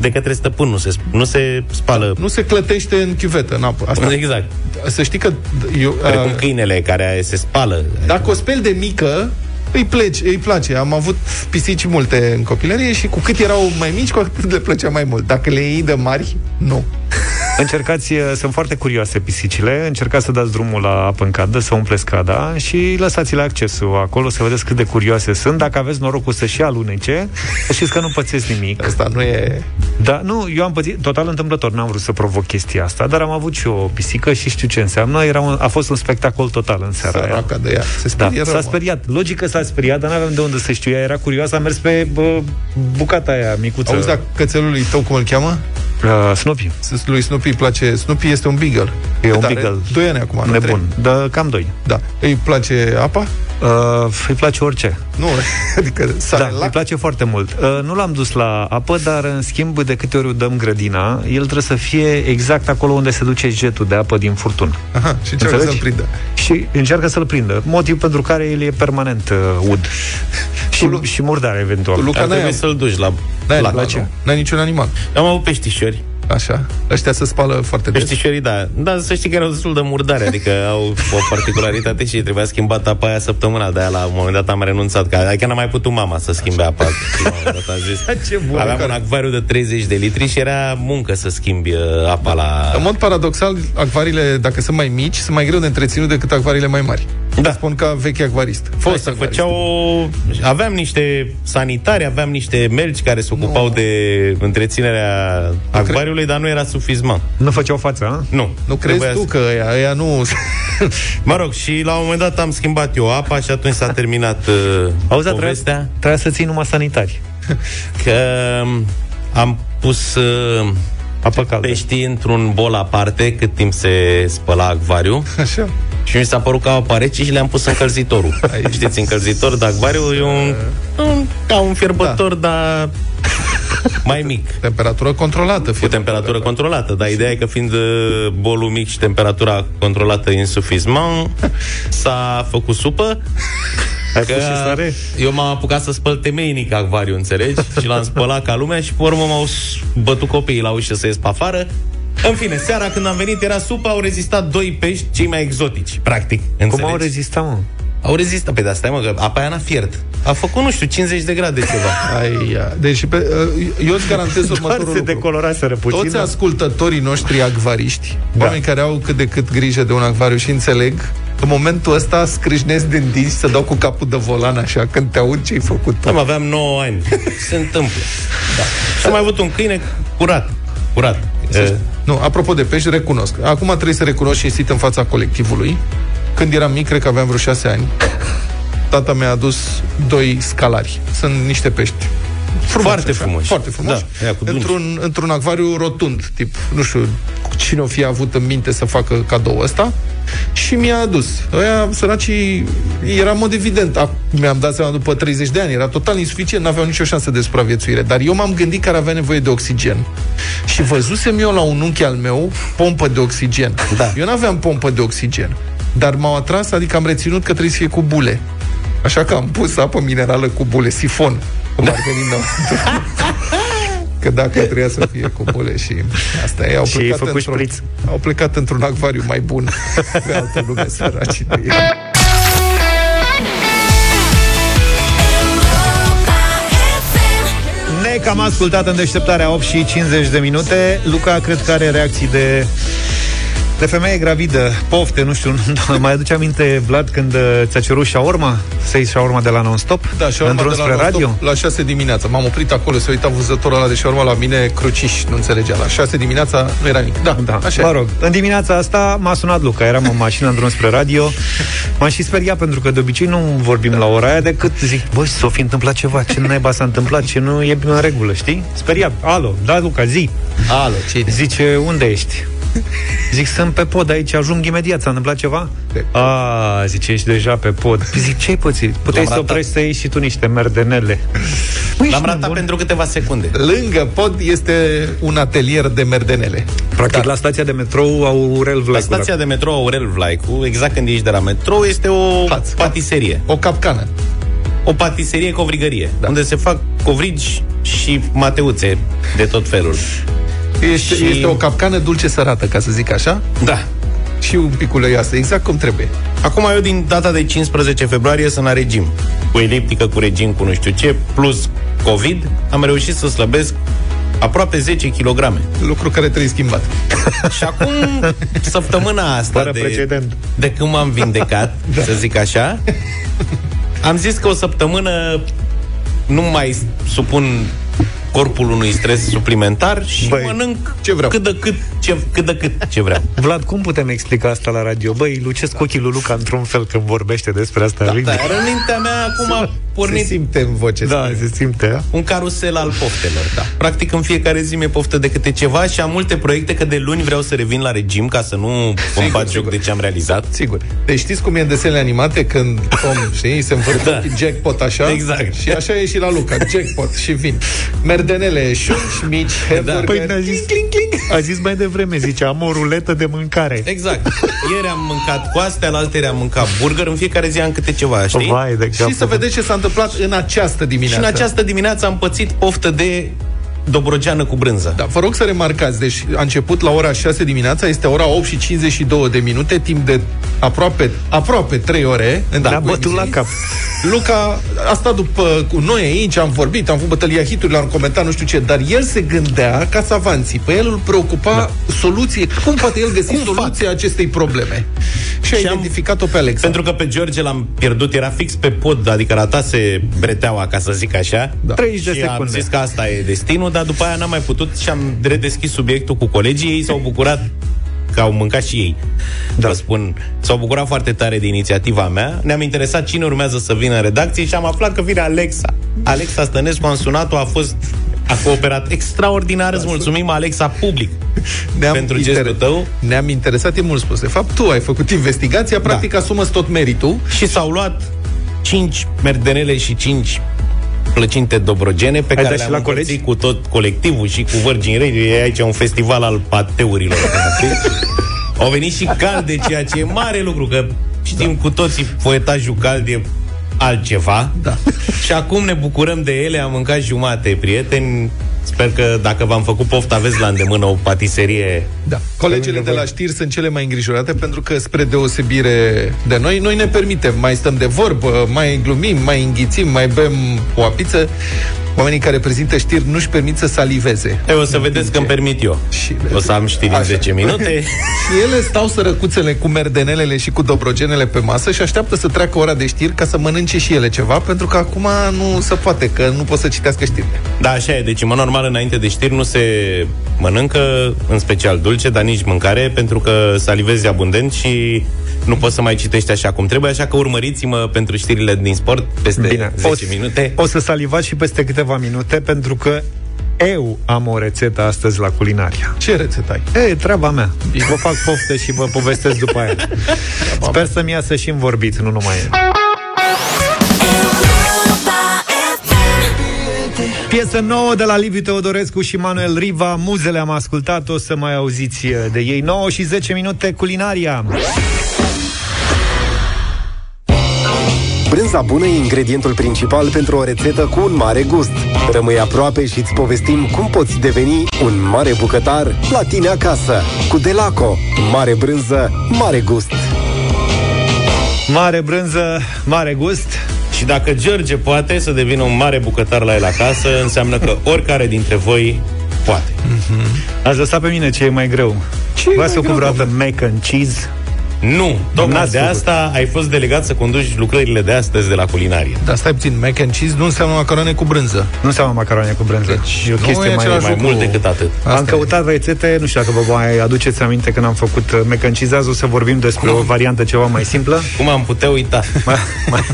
de către stăpân nu se, nu se spală. Nu se clătește în chiuvetă, în apă. Asta. Exact. Să știi că eu, Precum uh, câinele care se spală. dacă o speli de mică, îi, pleci, îi place. Am avut pisici multe în copilărie și cu cât erau mai mici, cu atât le plăcea mai mult. Dacă le iei de mari, nu. Încercați, uh, sunt foarte curioase pisicile, încercați să dați drumul la apă în cadă, să umpleți cada și lăsați-le accesul acolo să vedeți cât de curioase sunt. Dacă aveți norocul să-și alunece, să știți că nu pățesc nimic. Asta nu e... Da, nu, eu am pățit total întâmplător, n-am vrut să provoc chestia asta, dar am avut și o pisică și știu ce înseamnă. Era un, a fost un spectacol total în seara aia. Săraca de ea. Se Da, sperie rău, s-a mă. speriat. Logic că s-a speriat, dar n-aveam de unde să știu. Ea era curioasă, a mers pe bă, bucata aia micuță. Auzi, dacă cățelului tău, cum îl cheamă? Uh, Snoopy. Lui Snoopy îi place... Snoopy este un beagle. E Cât un are? beagle. Doi ani acum, nu? Nebun. Trei. Da, cam doi. Da. Îi place apa? Uh, îi place orice. Nu, adică sare Da, lac. îi place foarte mult. Uh, nu l-am dus la apă, dar în schimb, de câte ori îi dăm grădina, el trebuie să fie exact acolo unde se duce jetul de apă din furtun. Aha, și încearcă Înțelegi? să-l prindă. Și încearcă să-l prindă. Motiv pentru care el e permanent uh, ud. și, Lu- și murdar, eventual. Tu, Luca, Ar n-ai, trebui să-l duci la... n-ai, la animal, ce? nu? N-ai niciun animal. Am avut peștișori. Așa. Ăștia se spală foarte des. Peștișorii, da. Da, să știi că erau destul de murdare, adică au o particularitate și trebuia schimbat apa aia săptămâna de aia la un moment dat am renunțat, că adică n-a mai putut mama să schimbe apa. La un moment dat am zis. Ce bun. Aveam un acvariu de 30 de litri și era muncă să schimbi uh, apa la... În mod paradoxal, acvariile, dacă sunt mai mici, sunt mai greu de întreținut decât acvariile mai mari. Da. Spun ca vechi acvarist. Fost se acvarist. făceau o... Aveam niște sanitari, aveam niște melci care se ocupau de întreținerea acvariului, dar nu era sufismant. Nu făceau față, a? Nu. Nu crezi Trebuia tu să- că ăia, ăia nu... Mă rog, și la un moment dat am schimbat eu apa și atunci s-a terminat uh, Auzi, dar povestea. trebuia, trebuia să ții numai sanitari. Că um, am pus uh, Apă caldă. peștii într-un bol aparte cât timp se spăla acvariu Așa. Și mi s-a părut că apa rece și le-am pus încălzitorul. Știți, încălzitor de acvariu e un, un ca un fierbător, da. dar mai mic. Temperatură controlată. Cu temperatură controlată, dar ideea e că fiind uh, bolul mic și temperatura controlată insuficient, s-a făcut supă. Ai Că pus și sare? eu m-am apucat să spăl temeinic acvariu, înțelegi? Și l-am spălat ca lumea și pe urmă m-au s- bătut copiii la ușă să ies pe afară. În fine, seara când am venit era supă, au rezistat doi pești, cei mai exotici, practic. Cum înțelegi? au rezistat, mă? Au rezistat. Pe de asta, mă, că apa aia n-a fiert. A făcut, nu știu, 50 de grade ceva. Ai, ia. deci pe, uh, eu îți garantez Doar următorul se lucru. decoloraseră puțin. Toți dar- ascultătorii noștri acvariști, Da. da. oameni care au cât de cât grijă de un acvariu și înțeleg, în momentul ăsta scrâșnesc din dinți să dau cu capul de volan așa când te aud ce ai făcut tu. Am aveam 9 ani. Se întâmplă. Da. Și am mai avut un câine curat. Curat. E, Nu, apropo de pești, recunosc. Acum trebuie să recunosc și sit în fața colectivului. Când eram mic, cred că aveam vreo șase ani, tata mi-a adus doi scalari. Sunt niște pești. Frumoși, Foarte așa, frumoși. Foarte frumoși. Da, ea cu dungi. într-un, într-un acvariu rotund, tip, nu știu cine o fi avut în minte să facă cadou ăsta și mi-a adus. Ăia, săracii, era în mod evident. Ac- Mi-am dat seama după 30 de ani, era total insuficient, n-aveau nicio șansă de supraviețuire. Dar eu m-am gândit că ar avea nevoie de oxigen. Și văzusem eu la un unchi al meu pompă de oxigen. Da. Eu n-aveam pompă de oxigen. Dar m-au atras, adică am reținut că trebuie să fie cu bule. Așa că am pus apă minerală cu bule, sifon, cum ar veni înăuntru. Că dacă trebuia să fie cu bule și asta e, au Și ai plecat, făcut într-un, șpriț. au plecat într-un acvariu mai bun pe altă lume săraci de ei. Ne cam ascultat în deșteptarea 8 și 50 de minute. Luca, cred că are reacții de de femeie gravidă, pofte, nu știu, mai aduce aminte, Vlad, când uh, ți-a cerut shawarma? Să iei shawarma de la non-stop? Da, și În drum spre radio? La 6 dimineața. M-am oprit acolo, se uita vânzătorul ăla de șaurma la mine, cruciș, nu înțelegea. La 6 dimineața nu era nimic. Da, Da, așa mă e. rog, în dimineața asta m-a sunat Luca, eram în mașină în drum spre radio M-am și speriat pentru că de obicei nu vorbim la ora aia decât zic, băi, s-o fi întâmplat ceva, ce naiba s-a întâmplat, ce nu e în regulă, știi? Speriat, alo, da, Luca, zi Alo, ce Zice, unde ești? Zic, sunt pe pod aici, ajung imediat, s-a întâmplat ceva? Pe A, zice, ești deja pe pod Păi Zic, ce-ai pățit? Puteai L-am să ratat. oprești să iei și tu niște merdenele Băi, L-am ești ratat nebun? pentru câteva secunde. Lângă pod este un atelier de merdenele. Practic, la stația de metrou Aurel La Vlaicu stația de metrou Aurel Vlaicu, exact când ieși de la metrou, este o Față. patiserie. O capcană. O patiserie covrigărie, da. unde se fac covrigi și mateuțe de tot felul. Este, Și- este o capcană dulce sărată, ca să zic așa, Da. și un pic uleioasă, exact cum trebuie. Acum eu din data de 15 februarie sunt la regim. Cu eliptică, cu regim, cu nu știu ce, plus COVID, am reușit să slăbesc aproape 10 kg. Lucru care trebuie schimbat. Și acum, săptămâna asta Fără de, precedent. de când m-am vindecat, da. să zic așa, am zis că o săptămână nu mai supun corpul unui stres suplimentar și Băi, Băi, mănânc ce vreau. cât de cât ce, cât de cât ce vreau. Vlad, cum putem explica asta la radio? Băi, lucesc ochii lui Luca într-un fel când vorbește despre asta. Da, Râde. dar în mintea mea acum a Se pornit simte în voce. da se simte, a? un carusel al poftelor, da. Practic în fiecare zi mi-e poftă de câte ceva și am multe proiecte că de luni vreau să revin la regim ca să nu îmi fac joc sigur. de ce am realizat. Sigur. Deci știți cum e în desenele animate când om, știi, se învârte Da. jackpot așa? Exact. Și așa e și la Luca, jackpot și vin. Merdenele șunci mici, hamburger. Păi ne-a zis, cling, cling. a zis mai devreme, zice, am o ruletă de mâncare. Exact. Ieri am mâncat coaste, al altere am mâncat burger, în fiecare zi am câte ceva, știi? Vai de și capul să vedeți ce s-a întâmplat în această Și dimineață. în această dimineață am pățit poftă de dobrogeană cu brânză. Da, vă rog să remarcați, deci a început la ora 6 dimineața, este ora 8 și 52 de minute, timp de aproape, aproape 3 ore. în Ne-a timpul bătut la emisiunii. cap. Luca a stat după cu noi aici, am vorbit, am făcut bătălia hiturilor, am comentat nu știu ce, dar el se gândea ca savanții. Pe el îl preocupa da. soluție. Cum poate el găsi soluția acestei probleme? Și a Și am- identificat-o pe Alexa. Pentru că pe George l-am pierdut, era fix pe pod, adică ratase breteaua, ca să zic așa. Da. 30 de și am secunde. zis că asta e destinul, dar după aia n-am mai putut și am redeschis subiectul cu colegii. Ei s-au bucurat că au mâncat și ei. Da. Vă spun, s-au bucurat foarte tare de inițiativa mea. Ne-am interesat cine urmează să vină în redacție și am aflat că vine Alexa. Alexa Stănescu, am sunat-o, a fost A cooperat extraordinar, îți mulțumim, Alexa, public. Ne-am Pentru gestul tău. Ne-am interesat, e mult spus. De fapt, tu ai făcut investigația, practic asumă tot meritul. Și s-au luat 5 merdenele și 5 plăcinte dobrogene pe Ai care dat și le-am la împărțit colegi? cu tot colectivul și cu Virgin Radio. E aici un festival al pateurilor. practic. Au venit și calde, ceea ce e mare lucru, că știm cu toții poetajul cald e altceva. Da. Și acum ne bucurăm de ele, am mâncat jumate, prieteni. Sper că dacă v-am făcut poftă, aveți la îndemână o patiserie Da. Colegele de la știri sunt cele mai îngrijorate pentru că, spre deosebire de noi, noi ne permitem, mai stăm de vorbă, mai glumim, mai înghițim, mai bem o apiță. Oamenii care prezintă știri nu-și permit să saliveze. E, o să vedeți că îmi permit eu. Și O să am știri în Așa. 10 minute. și ele stau sărăcuțele cu merdenelele și cu dobrogenele pe masă și așteaptă să treacă ora de știri ca să mănânce și ele ceva, pentru că acum nu se poate, că nu pot să citească știrile. Da, așa e. Deci, în mod normal, înainte de știri nu se mănâncă, în special dulce, dar nici mâncare, pentru că salivezi abundent și nu poți să mai citești așa cum trebuie, așa că urmăriți-mă pentru știrile din sport peste Bine, 10 o, să- minute. o să salivați și peste câteva minute, pentru că eu am o rețetă astăzi la culinaria. Ce rețetă ai? E, treaba mea. Vă fac poftă și vă povestesc după aia. Sper să-mi iasă și în vorbit, nu numai Piesă nouă de la Liviu Teodorescu și Manuel Riva Muzele am ascultat, o să mai auziți de ei 9 și 10 minute culinaria Brânza bună e ingredientul principal pentru o rețetă cu un mare gust. Rămâi aproape și îți povestim cum poți deveni un mare bucătar la tine acasă. Cu Delaco. Mare brânză, mare gust. Mare brânză, mare gust Și dacă George poate să devină un mare bucătar la el acasă, înseamnă că oricare dintre voi poate. Ați lăsat pe mine ce e mai greu Ce e V-ați mai făcut greu, vreodată mac and cheese? Nu, tocmai N-ați de făcut. asta ai fost delegat să conduci lucrările de astăzi de la culinarie. Dar stai puțin, mac and cheese nu înseamnă macarone cu brânză. Nu înseamnă macarone cu brânză Deci, E o nu chestie e mai, același Mai lucru. mult decât atât. Asta Am e. căutat rețete, nu știu dacă vă mai aduceți aminte când am făcut uh, mac and cheese Azi o să vorbim despre o variantă ceva mai simplă Cum am putea uita? Mai- mai-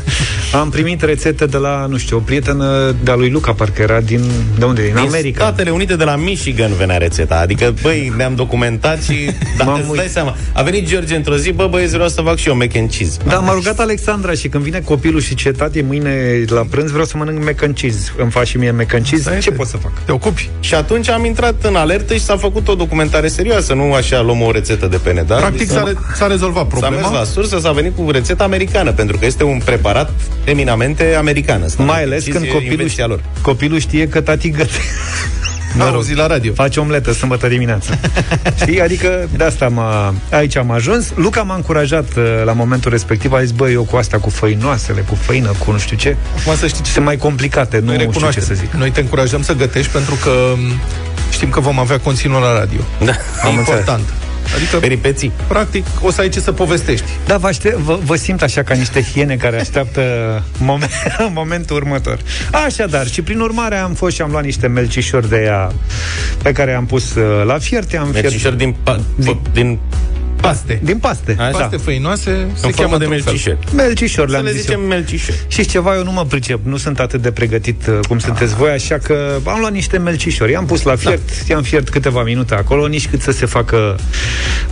Am primit rețete de la, nu știu, o prietenă de-a lui Luca, parcă era din, de unde? Din Din America. Statele Unite de la Michigan venea rețeta. Adică, băi, ne-am documentat și dacă M-am îți uit- dai seama. A venit George într-o zi, bă, băieți, vreau să fac și eu mac and cheese. Da, m-a rugat Alexandra și când vine copilul și ce tati, mâine la prânz vreau să mănânc mac and cheese. Îmi faci și mie mac and cheese? Asta Ce este. pot să fac? Te ocupi. Și atunci am intrat în alertă și s-a făcut o documentare serioasă, nu așa luăm o rețetă de pene, da? Practic s-a, re- s-a rezolvat S-a mers problema. la sursă, s-a venit cu rețeta americană, pentru că este un preparat eminamente american. ăsta. Mai ales Cheese când e copilul, invenția lor. copilul știe că tati găte. N-am auzit la radio. Face omletă sâmbătă dimineața. Știi? Adică de asta m-a, aici am ajuns. Luca m-a încurajat uh, la momentul respectiv. A zis, băi, eu cu asta, cu făinoasele, cu făină, cu nu știu ce, Acum să știi ce sunt mai complicate, nu Noi știu ce recunoaștem. să zic. Noi te încurajăm să gătești pentru că m, știm că vom avea conținut la radio. Da. E important. Adică, Peripeții. practic, o să ai ce să povestești. Da, vă, aște- vă, vă simt așa ca niște hiene care așteaptă moment, momentul următor. Așadar, și prin urmare am fost și am luat niște melcișori de ea pe care am pus uh, la fierte. Am fiert- Melcișor din, pa- Din- din Paste. din paste. Așa. Paste făinoase se în formă cheamă de într-un fel. melcișor. Melcișori Să le-am le zis zicem eu. melcișor. Și ceva, eu nu mă pricep, nu sunt atât de pregătit uh, cum sunteți voi, așa că am luat niște melcișori, i-am pus la fiert, da. i-am fiert câteva minute acolo, nici cât să se facă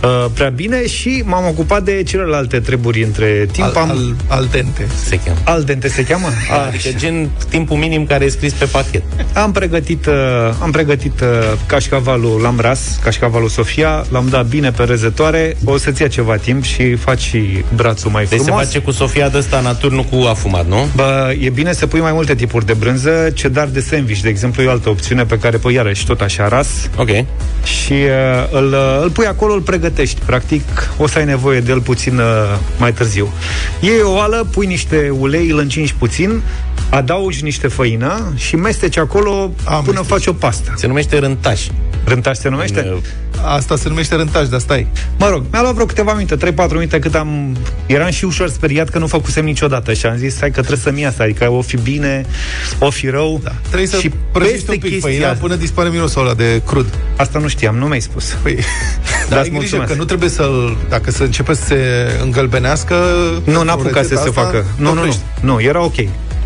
uh, prea bine și m-am ocupat de celelalte treburi între timp. Al, am... al, al dente. Se cheamă. Al dente se cheamă? Adică gen timpul minim care e scris pe pachet. Am pregătit, uh, am pregătit uh, cașcavalul, l-am ras, cașcavalul Sofia, l-am dat bine pe rezătoare, o să-ți ia ceva timp și faci și brațul mai Deci frumos. se face cu Sofia de ăsta natur, nu cu afumat, nu? Bă, e bine să pui mai multe tipuri de brânză, cedar de sandwich, de exemplu, e o altă opțiune pe care pui iarăși tot așa ras Ok. și uh, îl, uh, îl pui acolo, îl pregătești. Practic, o să ai nevoie de el puțin uh, mai târziu. Iei o oală, pui niște ulei, îl încingi puțin, adaugi niște făină și mesteci acolo Am până mesteci. faci o pastă. Se numește rântaș. Rântaș se numește? În, uh, Asta se numește rântaș, dar stai. Mă rog, mi-a luat vreo câteva minute, 3-4 minute cât am... Eram și ușor speriat că nu făcusem niciodată și am zis, hai că trebuie să-mi iasă, adică o fi bine, o fi rău. Da. Trebuie să și prăjești peste un pic chestia făina asta- până dispare mirosul ăla de crud. Asta nu știam, nu mi-ai spus. Păi, dar ai grijă mulțumesc. că nu trebuie să dacă să începe să se îngălbenească Nu, pentru n-apuca să rețeta se asta, facă. Nu, nu, nu. oprești. Nu, era ok.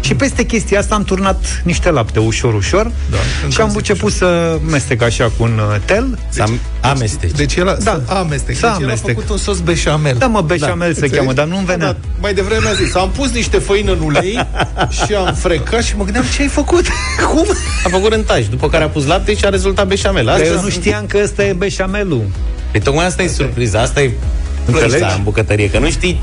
Și peste chestia asta am turnat niște lapte ușor, ușor Da, și am început să mestec așa cu un uh, tel. Să am- amesteci. Deci el a, Da. da. amestec. Să Deci el a amestec. făcut un sos beșamel. Da, mă, beșamel se Înțelegi? cheamă, dar nu-mi venea. Da, dar mai devreme a zis, am pus niște făină în ulei și am frecat și mă gândeam ce ai făcut? Cum? A făcut rântaj, după care a pus lapte și a rezultat beșamel. Dar Asta eu nu știam că ăsta e beșamelul. Păi tocmai asta e surpriza, asta e Înțelegi? plăța în bucătărie, că nu știi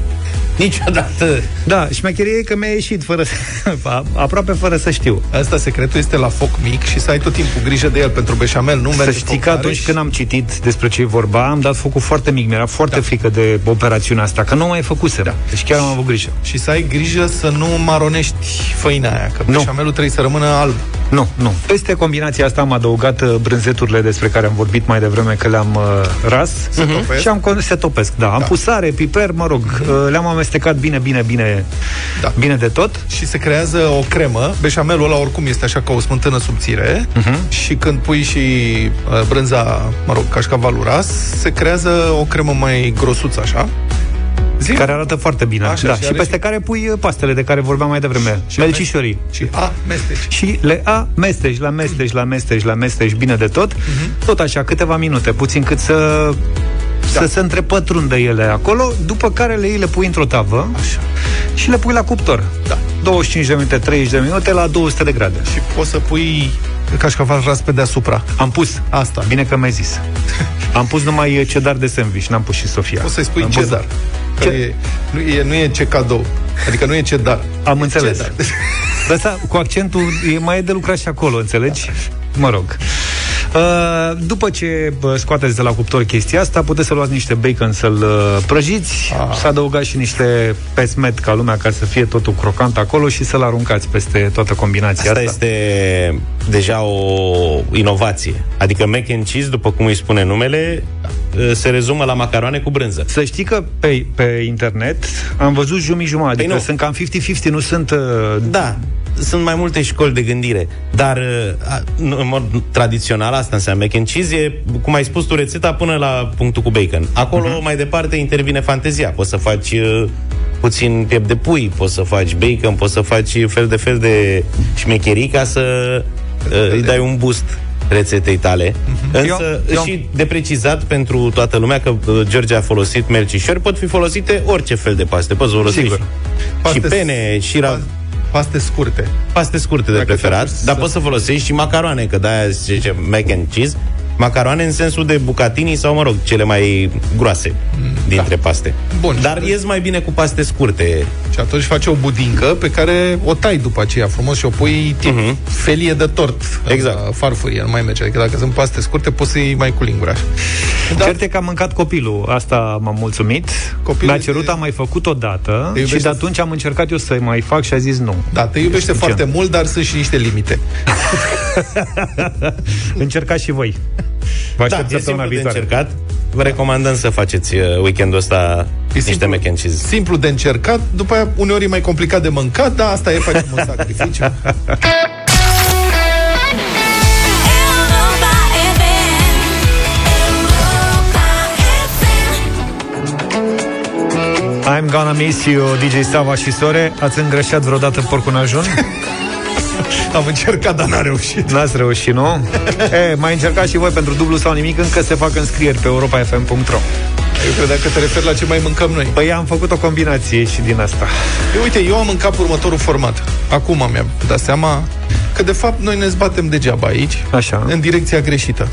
niciodată. Da, șmecherie e că mi-a ieșit fără să, a- aproape fără să știu. Asta secretul este la foc mic și să ai tot timpul grijă de el pentru beșamel. Nu Să merge știi foc că mare atunci și- când am citit despre ce e vorba, am dat focul foarte mic. Mi-era foarte da. frică de operațiunea asta, că nu mai făcusem. Da. Deci chiar am avut grijă. Și să ai grijă să nu maronești făina aia, că Nu. beșamelul trebuie să rămână alb. Nu, nu. Peste combinația asta am adăugat uh, brânzeturile despre care am vorbit mai devreme că le-am uh, ras Se topesc? și am con- se topesc. Da, am Da. pus sare, piper, mă rog, uh, le-am amestecat bine, bine, bine, Da. bine de tot. Și se creează o cremă. Beșamelul ăla oricum este așa ca o smântână subțire Mhm. și când pui și uh, brânza, mă rog, cașcavalul ras, se creează o cremă mai grosuță așa. Zi? Care arată foarte bine. Așa, da. și Și, are peste și- care pui uh, pastele de care vorbeam mai devreme. Și Melcișorii. Și a, mesteci. Și le amesteci, le amesteci, le amesteci, le amesteci bine de tot. Mhm. Tot așa, câteva minute, puțin cât să... Da. Să se întrepătrundă ele acolo, după care le iei, le pui într-o tavă Așa. și le pui la cuptor. Da. 25 de minute, 30 de minute la 200 de grade. Și poți să pui cașcaval ras pe deasupra. Am pus. Asta. Bine că mi-ai zis. Am pus numai cedar de sandwich, n-am pus și Sofia. Poți să-i spui Am pus- cedar. Că Ce- e, nu, e, nu e ce cadou. Adică nu e cedar. Am E înțeles. cedar. Dar asta, cu accentul, e mai e de lucrat și acolo, înțelegi? Mă rog. Uh, după ce bă, scoateți de la cuptor chestia asta, puteți să luați niște bacon să-l uh, prăjiți, Ah. să adăugați și niște pesmet ca lumea, ca să fie totul crocant acolo și să-l aruncați peste toată combinația Asta asta. este deja o inovație. Adică mac and cheese, după cum îi spune numele, se rezumă la macaroane cu brânză. Să știi că pe, pe internet am văzut jumii-jumătate, adică nu. sunt cam 50-50, nu sunt... Uh, Da, sunt mai multe școli de gândire, dar uh, a, în în mod tradițional asta înseamnă mac and cheese, e, cum ai spus tu, rețeta până la punctul cu bacon. Acolo, Mhm. uh-huh. mai departe, intervine fantezia. Poți să faci uh, puțin piept de pui, poți să faci bacon, poți să faci fel de fel de șmecherii ca să uh, îi dai un boost rețetei tale. Însă, Eu- eu- și de precizat pentru toată lumea că uh, George a folosit melcișori, pot fi folosite orice fel de paste. Poți să folosești Sigur. și Paste- pene, și ra- Paste scurte. paste scurte de Dacă preferat, te-apuci dar să- poți să folosești și macaroane, că de-aia se zice mac and cheese. Macaroane în sensul de bucatini sau, mă rog, cele mai groase dintre paste. Bun. Dar ies mai bine cu paste scurte. Și atunci faci o budincă pe care o tai după aceea frumos și o pui tip Mhm. felie de tort. Exact. La Farfurie, nu mai merge. Adică dacă sunt paste scurte, poți să iei mai cu lingura. așa. Da. Cert e că am mâncat copilul, asta m-am mulțumit. Copilul Mi-a cerut, este- am mai făcut o dată Te și iubește- de atunci am încercat eu să mai fac și a zis nu. Da, te iubește Știu foarte ce. mult, dar sunt și niște limite. Încercați și voi. Vă Da, aștept e săptămâna simplu de viitoare. încercat. Vă recomandăm să faceți uh, weekendul ăsta niște mac and cheese. simplu de încercat, după aia uneori e mai complicat de mâncat, dar asta e, facem un sacrificiu. I'm gonna miss you, DJ Sava și Sore. Ați îngreșat vreodată porcul în ajun? Am încercat, dar n-a reușit. N-ați reușit, nu? e, mai încercați și voi pentru dublu sau nimic, încă se fac înscrieri pe europafm.ro Eu credeam că te referi la ce mai mâncăm noi. Păi am făcut o combinație și din asta. Eu, uite, eu am mâncat următorul format. Acum mi-am dat seama că, de fapt, noi ne zbatem degeaba aici, Așa. în direcția greșită.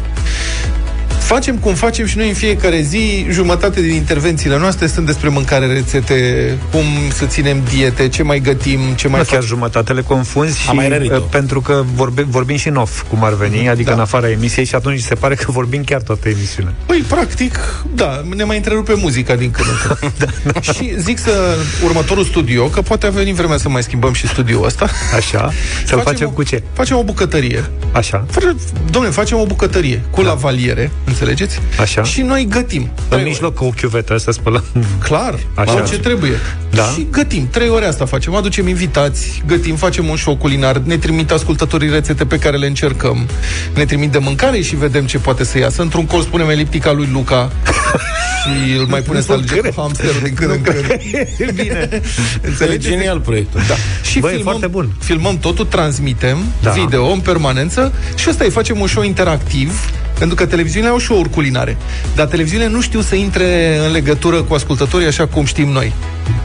Facem cum facem și noi în fiecare zi, jumătate din intervențiile noastre sunt despre mâncare, rețete, cum să ținem diete, ce mai gătim, ce mai Nu chiar facem. jumătate le confunzi și Am mai rărit-o. uh, pentru că vorbe, vorbim și în off, cum ar veni, adică Da. în afara emisiei și atunci se pare că vorbim chiar toată emisiunea. Păi, practic, da, ne mai întrerupe muzica din când în când. Și zic să următorul studio, că poate a venit vremea să mai schimbăm și studioul ăsta. Așa? Să-l facem o, cu ce? Facem o bucătărie. Așa. Fără, domne, facem o bucătărie cu Da. lavaliere, înțelegi? Înțelegeți? Așa. Și noi gătim. În Trei ore. mijloc cu o chiuvetă să spălăm. Clar, Așa. Așa. ce trebuie. Da. Și gătim. Trei ore asta facem. Aducem invitați, gătim, facem un show culinar, ne trimit ascultătorii rețete pe care le încercăm, ne trimit de mâncare și vedem ce poate să iasă. Într-un colț punem eliptica lui Luca și îl mai punem să alege cu hamsterul din când în când. Bine. E Înțelegeți? genial proiectul. Da. Și Băi, e filmăm, foarte bun. filmăm totul, transmitem Da. da. video în permanență și ăsta îi facem un show interactiv pentru că televiziunile au show-uri culinare. Dar televiziunile nu știu să intre în legătură cu ascultătorii așa cum știm noi.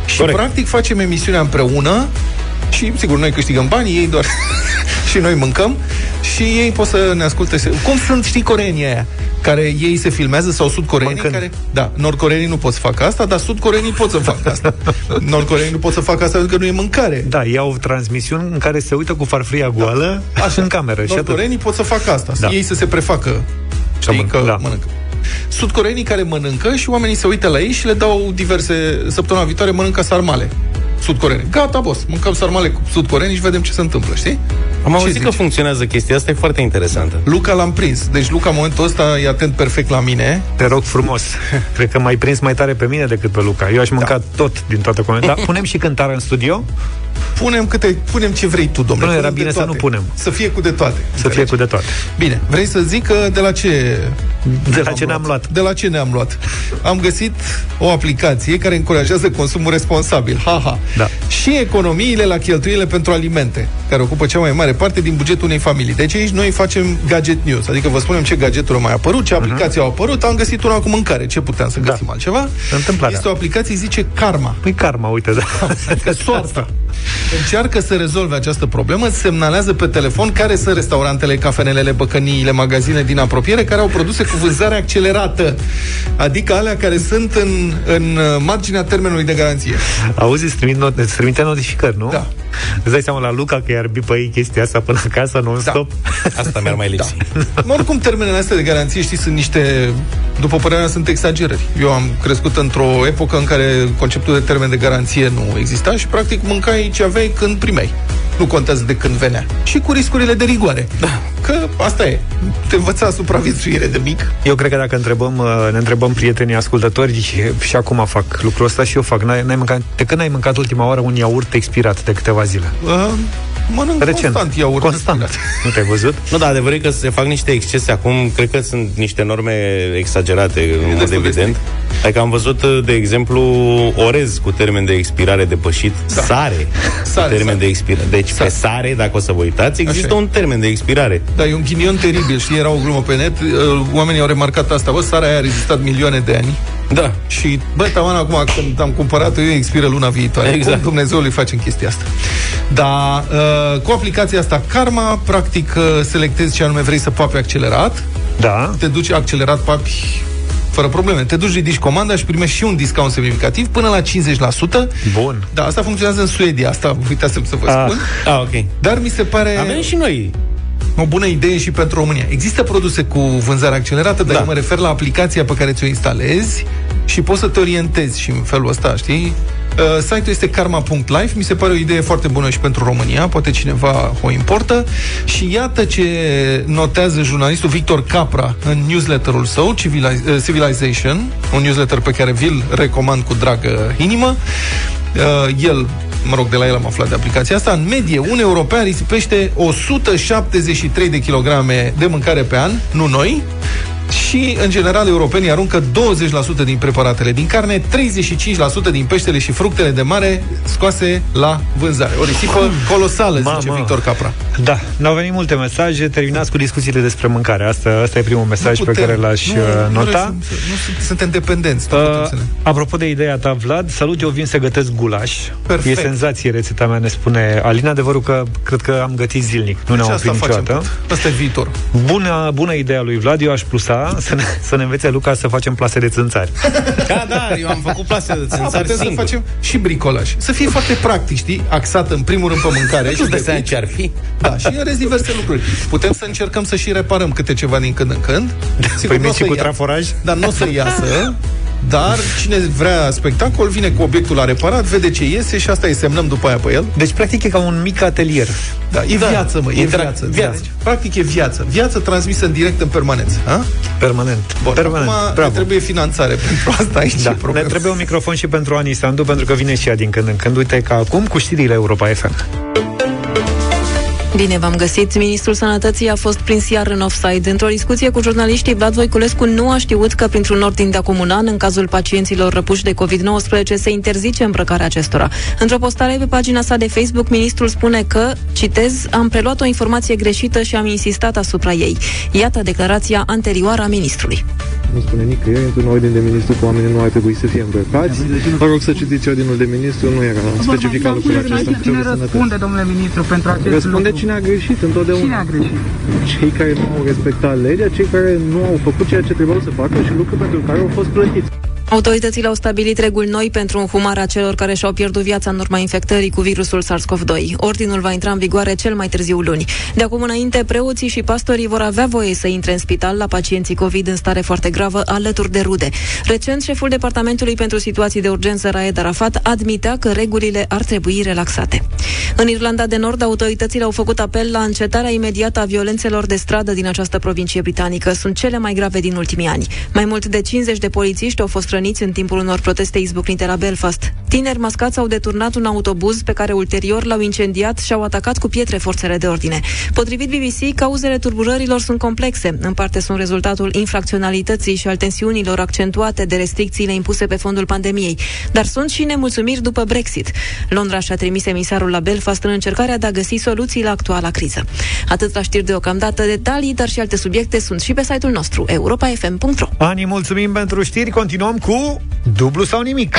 Și Corect. practic facem emisiunea împreună și, sigur, noi câștigăm bani, ei doar și noi mâncăm și ei pot să ne asculte. Cum sunt, știi, coreenii aia? Care ei se filmează sau sudcoreenii Mâncând. care... Da, nordcoreenii nu pot să facă asta, dar sudcoreenii pot să facă asta. Nordcoreenii nu pot să facă asta pentru că nu e mâncare. Da, iau transmisiuni în care se uită cu farfuria goală da. Așa. în cameră. Și atât. Nordcoreenii pot să facă asta, Da. da. ei să se prefacă, știi, mănâncă, că da. da. mănâncă. Sudcoreenii care mănâncă și oamenii se uită la ei și le dau diverse... Săptămâna viitoare mănâncă sarmale. Sudcoreeni. Gata, boss, mâncăm sarmale cu sudcoreeni și vedem ce se întâmplă, știi? Am Ce auzit că zici? funcționează chestia asta, e foarte interesantă. Luca l-am prins. Deci Luca, în momentul ăsta, e atent perfect la mine. Te rog frumos. Cred că m-ai prins mai tare pe mine decât pe Luca. Eu aș mânca da. tot din toate comentarii. Dar punem și cântare în studio? Punem, câte, punem ce vrei tu, domnule. Nu, era Punem de bine să toate. nu punem. Să fie cu de toate. Să fie cu de toate. Bine, vrei să zic că de la ce... De la ce ne-am luat? De la ce ne-am luat? Am găsit o aplicație care încurajează consumul responsabil. Ha-ha. Da. Și economiile la cheltuielile pentru alimente, care ocupă cea mai mare parte din bugetul unei familii. Deci aici noi facem gadget news, adică vă spunem ce gadgeturi au mai apărut, ce aplicații uh-huh. au apărut, am găsit una cu mâncare, ce puteam să Mhm. Da. găsim altceva. Întâmplarea. Este o aplicație, zice Karma. Păi karma, uite, da. Adică soarta. Încearcă să rezolve această problemă, semnalează pe telefon care sunt restaurantele, cafenelele, băcăniile, magazine din apropiere care au produse cu vânzare accelerată, adică alea care sunt în, în uh, marginea termenului de garanție. Auzi, îți, trimit not- îți trimite notificări, nu? Da. Îți dai seama la Luca că i-ar bipă ei chestia asta până acasă, non-stop? Asta mi-ar mai lipsi. Mă, Oricum, termenele astea de garanție, știi, sunt niște, după părerea mea, sunt exagerări. Eu am crescut într-o epocă în care conceptul de termen de garanție nu exista și, practic, mâncai ce aveai când primeai. Nu contează de când venea. Și cu riscurile de rigoare. Da. Că asta e. Te învăța supraviețuire de mic. Eu cred că dacă întrebăm, uh, ne întrebăm prietenii ascultători și, și acum fac lucrul ăsta și eu fac. N-ai, n-ai mâncat, de când ai mâncat ultima oară un iaurt expirat de câteva zile? Uh, mănânc Recent. constant iaurt. Constant. expirat. Nu te-ai văzut? Nu, dar adevărul e că se fac niște excese acum, cred că sunt niște norme exagerate, în mod destul de evident. Adică am văzut, de exemplu, orez cu termen de expirare depășit, da. sare, Sare, cu termen sare. de expirare. Deci Sare. pe sare, dacă o să vă uitați, există Așa e. un termen de expirare. Da, e un ghinion teribil. Știi, era o glumă pe net. uh, Oamenii au remarcat asta. Bă, sarea aia a rezistat milioane de ani. Da. Și, bă, taman acum când am cumpărat-o eu, expiră luna viitoare. Exact. Cum Dumnezeu îi facem chestia asta? Dar uh, cu aplicația asta Karma, practic uh, selectezi ce anume vrei să papi accelerat, Da. te duci accelerat, papi fără probleme. Te duci, ridici comanda și primești și un discount semnificativ până la 50%. Bun. Da, asta funcționează în Suedia. Asta uitasem să vă Ah. spun. Ah, ok. Dar mi se pare Avem și noi. O bună idee și pentru România. Există produse cu vânzare accelerată, dar Da. eu mă refer la aplicația pe care ți-o instalezi și poți să te orientezi și în felul ăsta, știi? Uh, site-ul este karma.life, mi se pare o idee foarte bună și pentru România, poate cineva o importă. Și iată ce notează jurnalistul Victor Capra în newsletterul său, Civiliz- uh, Civilization, un newsletter pe care vi-l recomand cu dragă inimă. Uh, el, mă rog, de la el am aflat de aplicația asta, în medie, un european risipește 173 de kilograme de mâncare pe an, nu noi, și, în general, europenii aruncă 20% din preparatele din carne, 35% din peștele și fructele de mare scoase la vânzare. O risipă colosală, zice Mamă. Victor Capra. Da, n-au venit multe mesaje, terminați cu discuțiile despre mâncare. Asta, asta e primul mesaj Nu pe putem. care l-aș nu, uh, Nu, nota. rezum- nu, sunt- suntem dependenți. Nu putem Uh, să ne... apropo de ideea ta, Vlad, salut, eu vin să gătesc gulaș. Perfect. E senzație rețeta mea, ne spune Alina. Adevărul că cred că am gătit zilnic. Nu ne-am Și oprit asta facem niciodată. tot. Asta e viitor. Bună, bună ideea lui Vlad, eu aș plusa să ne, să ne învețe Luca să facem plase de țânțari. Da, da, eu am făcut plase de Da, țânțari putem să singur. facem și bricolaj. Să fie foarte practic, știi? Axat în primul rând pe mâncare. Nu-ți dai de seama pic. ce ar fi? Da, și în rest diverse lucruri. Putem să încercăm să și reparăm câte ceva din când în când. Sigur, Păi n-o și să cu ia- traforaj? Dar nu o să iasă, Dar cine vrea spectacol vine cu obiectul la reparat, vede ce iese și asta îi semnăm după aia pe el. Deci, practic, e ca un mic atelier. Da, e Da. viață, mă, e Intera- viață. viață. Deci, practic e viață. Viață transmisă în direct în permanență. Ha? Permanent. Bun, Permanent. acum ne Bravo. trebuie finanțare pentru asta aici. Da, e ne problema. trebuie un microfon și pentru Ani Sandu, pentru că vine și ea din când în când. Uite ca acum cu știrile Europa FM. Bine v-am găsit. Ministrul Sănătății a fost prins iar în offside. Într-o discuție cu jurnaliștii, Vlad Voiculescu nu a știut că printr-un ordin de acomunan, în cazul pacienților răpuși de COVID-19, se interzice îmbrăcarea acestora. Într-o postare pe pagina sa de Facebook, ministrul spune că, citez, am preluat o informație greșită și am insistat asupra ei. Iată declarația anterioară a ministrului. Nu spune nicăieri într-un ordin de ministru că oamenii nu ar trebui să fie îmbrăcați. Vă rog să citiți ordinul de ministru, nu era specificat lucrul acesta. Cine Trebuie să răspunde, domnule ministru, pentru acest Răspunde lucru? Cine a greșit întotdeauna. Cine a greșit? Cei care nu au respectat legea, cei care nu au făcut ceea ce trebuiau să facă și lucruri pentru care au fost plătiți. Autoritățile au stabilit reguli noi pentru înhumarea celor care și-au pierdut viața în urma infectării cu virusul SARS-CoV-2. Ordinul va intra în vigoare cel mai târziu luni. De acum înainte, preoții și pastorii vor avea voie să intre în spital la pacienții COVID în stare foarte gravă, alături de rude. Recent, șeful Departamentului pentru Situații de Urgență, Raed Arafat, admitea că regulile ar trebui relaxate. În Irlanda de Nord, autoritățile au făcut apel la încetarea imediată a violențelor de stradă din această provincie britanică. Sunt cele mai grave din ultimii ani. Mai mult de 50 de polițiști au fost răniți în timpul unor proteste izbucnite la Belfast. Tineri mascați au deturnat un autobuz pe care ulterior l-au incendiat și au atacat cu pietre forțele de ordine. Potrivit BBC, cauzele tulburărilor sunt complexe. În parte sunt rezultatul infracționalității și al tensiunilor accentuate de restricțiile impuse pe fondul pandemiei. Dar sunt și nemulțumiri după Brexit. Londra și-a trimis emisarul la Belfast în încercarea de a găsi soluții la actuala criză. Atât la știri deocamdată, detalii, dar și alte subiecte sunt și pe site-ul nostru, europafm.ro. Ani, mulțumim pentru știri. Continuăm cu dublu sau nimic.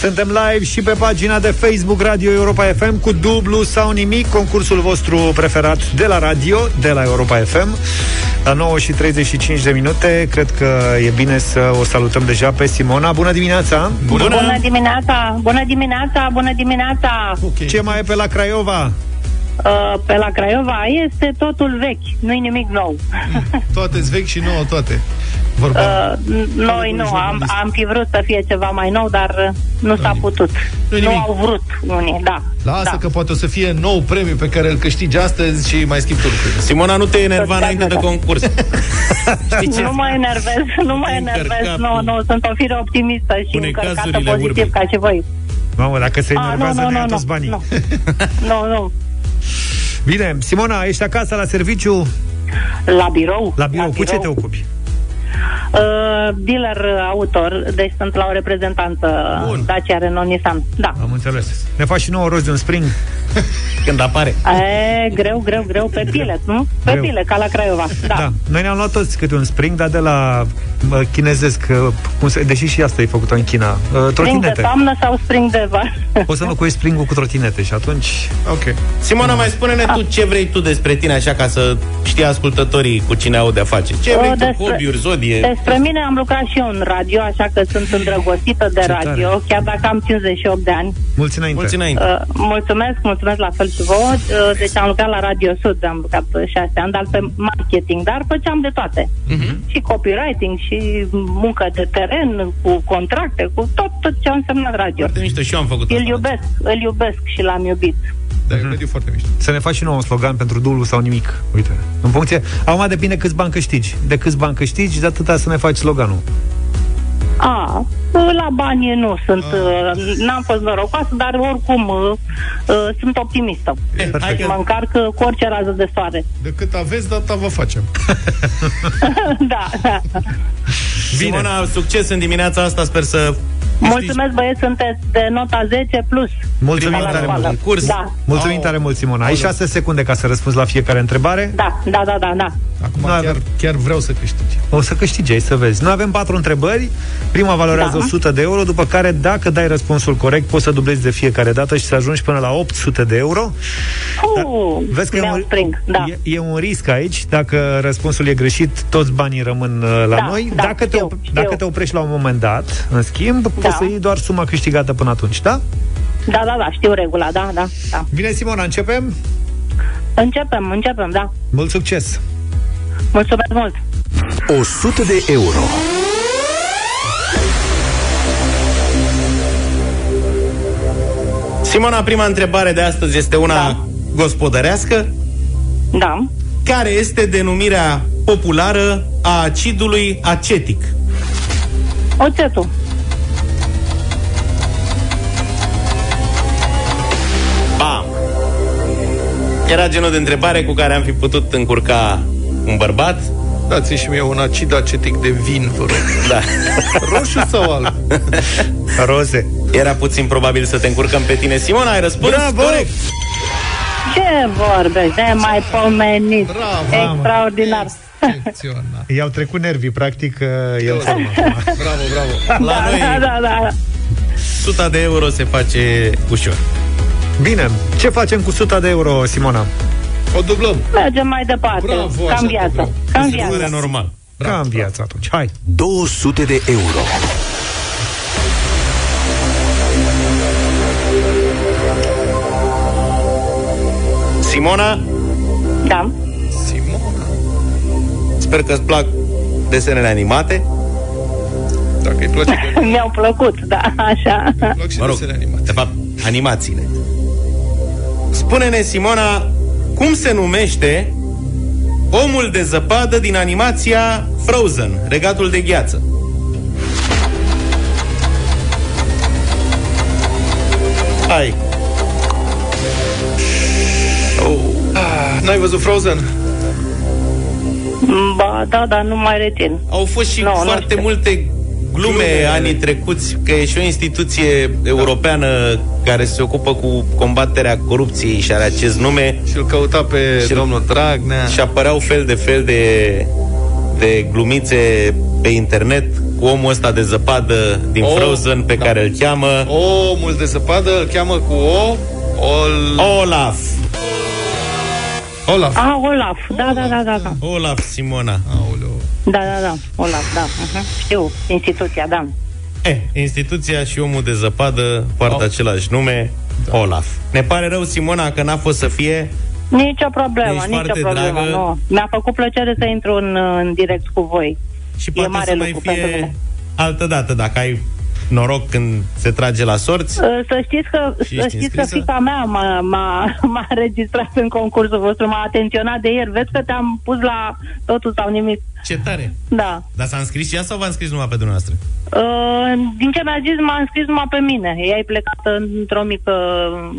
Suntem live și pe pagina de Facebook Radio Europa FM cu dublu sau nimic, concursul vostru preferat de la radio, de la Europa FM. La 9 și 35 de minute, cred că e bine să o salutăm deja pe Simona. Bună dimineața! Bună, bună dimineața! Bună dimineața! Bună dimineața! Okay. Ce mai e pe la Craiova? Uh, pe la Craiova este totul vechi, nu-i nimic nou. Toate vechi și nouă toate. Vorba. Uh, noi nu, am, am fi vrut să fie ceva mai nou, dar uh, nu s-a putut. Nu Nu nimic. au vrut unii, da. Lasă da. că poate o să fie nou premiu pe care îl câștigi astăzi și mai schimbi lucrurile. Simona, nu te enerva înainte de concurs. Știi ce? Nu mă enervez, nu mă enervez, Încărcat nu, cu- nu, sunt o fire optimistă și Pune încărcată cazurile pozitiv urbe. ca și voi. Mamă, dacă se Ah, enervează, nu, ne nu, ia nu, toți nu, banii. nu. Nu, nu. Bine, Simona, ești acasă la serviciu? La birou. La birou. La Cu ce birou. te ocupi? Uh, dealer uh, autor, deci sunt la o reprezentanță Bun. Dacia Renault Nissan. Da. Am înțeles. Ne faci și nouă rost de un spring? Când apare. E, greu, greu, greu, pe pile, nu? Pe Greu. pile, ca la Craiova. Da. da. Noi ne-am luat toți câte un spring, dar de la mă, chinezesc, uh, cum se, deși și asta e făcută în China, uh, Spring de trotinete. toamnă sau spring de vară? Poți să înlocuiești springul cu trotinete și atunci... Ok. Simona, mai spune-ne tu ce vrei tu despre tine, așa ca să știe ascultătorii cu cine au de-a face. Ce vrei Uh, tu, hobby-uri, zodie? Despre mine am lucrat și eu în radio, așa că sunt îndrăgostită de Ce tare. radio, chiar dacă am 58 de ani. Mulți înainte. Mulți înainte. Uh, mulțumesc, mulțumesc la fel și vouă. Uh, deci am lucrat la Radio Sud, am lucrat uh, șase ani, dar pe marketing, dar făceam de toate. Mhm. Și copywriting, și muncă de teren, cu contracte, cu tot, tot ce a însemnat radio. Foarte mișto și eu am făcut Îl asta. iubesc, îl iubesc și l-am iubit. Da, e un mediu foarte mișto. Să ne faci și nouă un slogan pentru dublu sau nimic. Uite, în funcție... Acum depinde câți bani câștigi. De câți bani câștigi, de atâta să ne faci sloganul. A, la bani nu sunt, uh, n-am fost norocoasă, dar oricum uh, uh, sunt optimistă. Hai Și că mă încarc uh, cu orice rază de soare. De cât aveți, data vă facem. da, da. Simona, succes în dimineața asta, sper să Mulțumesc, băieți, sunteți de nota 10 plus. Mulțumim Prima tare la mult. concurs. Da, Mulțumim Au. tare mult, Simona. Ai șase secunde ca să răspunzi la fiecare întrebare. da, da, da, da, da. Acum Nu chiar, avem. chiar vreau să câștigi. O să câștigi, ai să vezi. Noi avem patru întrebări. Prima valorează Da. 100 de euro, după care, dacă dai răspunsul corect, poți să dublezi de fiecare dată și să ajungi până la 800 de euro. Uh, Vezi că e mi-au un, spring, da. e, e un risc aici. Dacă răspunsul e greșit, toți banii rămân uh, la Da, noi. da, dacă, te, știu, op- știu. dacă te oprești la un moment dat, în schimb, Da. Poți să iei doar suma câștigată până atunci, da? Da, da, da, știu regula, da, da, da. Bine, Simona, începem? Începem, începem, da. Mult succes! Mulțumesc mult! 100 de euro. Simona, prima întrebare de astăzi este una da. gospodărească. Da. Care este denumirea populară a acidului acetic? Oțetul. Bam! Era genul de întrebare cu care am fi putut încurca un bărbat. Dați și mie un acid acetic de vin, vă rog. Da. Roșu sau alb? Roze. Era puțin probabil să te încurcăm pe tine. Simona, ai răspuns? Bravo! Corect. Ce vorbești? De mai pomenit. Bravo. Extraordinar. I-au trecut nervii, practic, uh, el Bravo, bravo. La da, noi, da, da, da. 100 de euro se face ușor. Bine, ce facem cu 100 de euro, Simona? O dublăm. Mergem mai departe. Bravo, Cam așa viața. vreau. Cam Este viața. normal. Ca în viață atunci. Hai! 200 de euro. Simona, Da. Simona. sper că îți plac desenele animate. Dacă îi place de Mi-au plăcut, da, așa. plac și Mă rog, desene animate. de fapt, animațiile. Spune-ne, Simona, cum se numește omul de zăpadă din animația Frozen, regatul de gheață? Hai. Oh. Ah, N-ai văzut Frozen? Ba, da, dar nu mai rețin. Au fost și Nu, nu foarte știu. multe glume, Glume. anii trecuți, că e și o instituție europeană care se ocupă cu combaterea corupției și are acest nume Și îl căuta pe Și- domnul Dragnea. și apăreau fel de fel de, de glumițe pe internet cu omul ăsta de zăpadă din Oh, Frozen pe da. care îl cheamă Omul de zăpadă îl cheamă cu O. Ol... Olaf. Olaf. A, Olaf. Da, da, da, da, da. Olaf Simona. Aoleu. Da, da, da. Olaf, da. Uh-huh. Știu, instituția, da. Eh, instituția și omul de zăpadă poartă Oh. același nume, Olaf. Ne pare rău, Simona, că n-a fost să fie Nicio problemă, Ești nicio foarte problemă. dragă. Nu. Mi-a făcut plăcere să intru în, în direct cu voi. și E poate mare să mai lucru pentru fie mine. altă dată, dacă ai noroc când se trage la sorți. Uh, Să știți că, Și să ești știți că înscrisă? fica mea m-a, m-a, m-a înregistrat în concursul vostru, m-a atenționat de ieri. Vezi că te-am pus la totul sau nimic. Ce tare! Da. Dar s-a înscris și ea sau v-a înscris numai pe dumneavoastră? Uh, din ce mi-a zis, m-a înscris numai pe mine. Ea e plecată într-o mică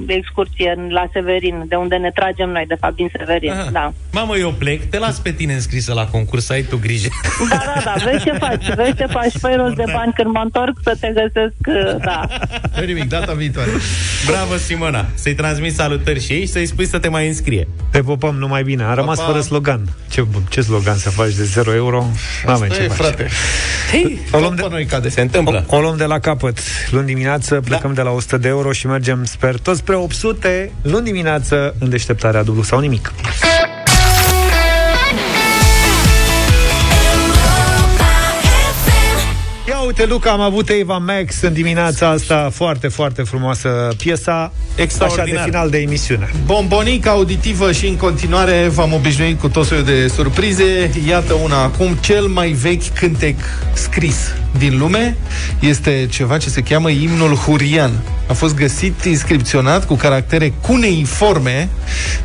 excursie în- la Severin, de unde ne tragem noi, de fapt, din Severin. Aha. Da. Mamă, eu plec, te las pe tine înscrisă la concurs, ai tu grijă. Da, da, da, vezi ce faci, vezi ce faci, făi rost de bani când mă întorc să te găsesc, uh, da. Nu nimic, data viitoare. Bravo, Simona! Să-i transmis salutări și ei și să-i spui să te mai înscrie. Te popăm numai bine. A rămas pa. fără slogan. Ce, ce slogan să faci de 0 euro? N-avem ce Ei, face. frate. Hei, O luăm, Pe de, noi cade. se întâmplă. o luăm de la capăt. Luni dimineață plecăm de la 100 de euro și mergem, sper, tot spre 800 luni dimineață în deșteptarea dublu sau nimic. Uite, Luca, am avut Eva Max în dimineața asta Foarte, foarte frumoasă piesa Așa de Extraordinar. final de emisiune Bombonică auditivă și în continuare v-am obișnuit cu tot soiul de surprize. Iată una acum, cel mai vechi cântec scris din lume este ceva ce se cheamă imnul hurian. A fost găsit inscripționat cu caractere cuneiforme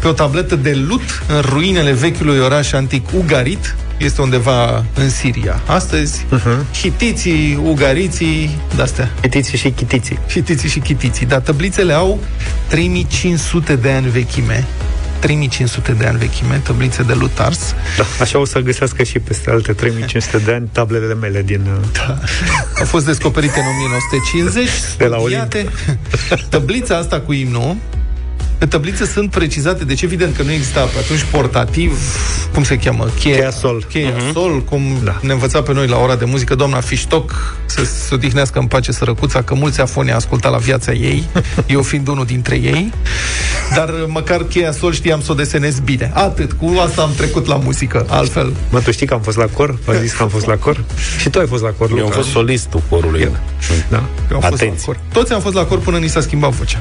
pe o tabletă de lut în ruinele vechiului oraș antic Ugarit. Este undeva în Siria. Astăzi, uh-huh. hitiții, ugariții, de-astea. Chitiții și chitiții Hitiții și chitiții. Dar tablițele au 3500 de ani vechime. 3500 de ani vechime, tablițe de lutars. da, Așa o să găsească și peste alte 3500 de ani Tablele mele din... Da. Au fost descoperite în 1950. De la studiate. Tablița asta cu imnul pe tablițe sunt precizate, deci evident că nu exista pe atunci portativ, cum se cheamă? Cheia sol. Cheia Mhm. sol, cum Da. ne învăța pe noi la ora de muzică doamna Fiștoc, să se odihnească în pace sărăcuța, că mulți afoni asculta la viața ei, eu fiind unul dintre ei, dar măcar cheia sol știam să o desenez bine. Atât, cu asta am trecut la muzică, altfel. Mă, tu știi că am fost la cor? V-a zis că am fost la cor? Și tu ai fost la cor, Luca. Eu am fost solistul corului. Da. Eu am fost la Atenție. cor. Toți am fost la cor până ni s-a schimbat vocea.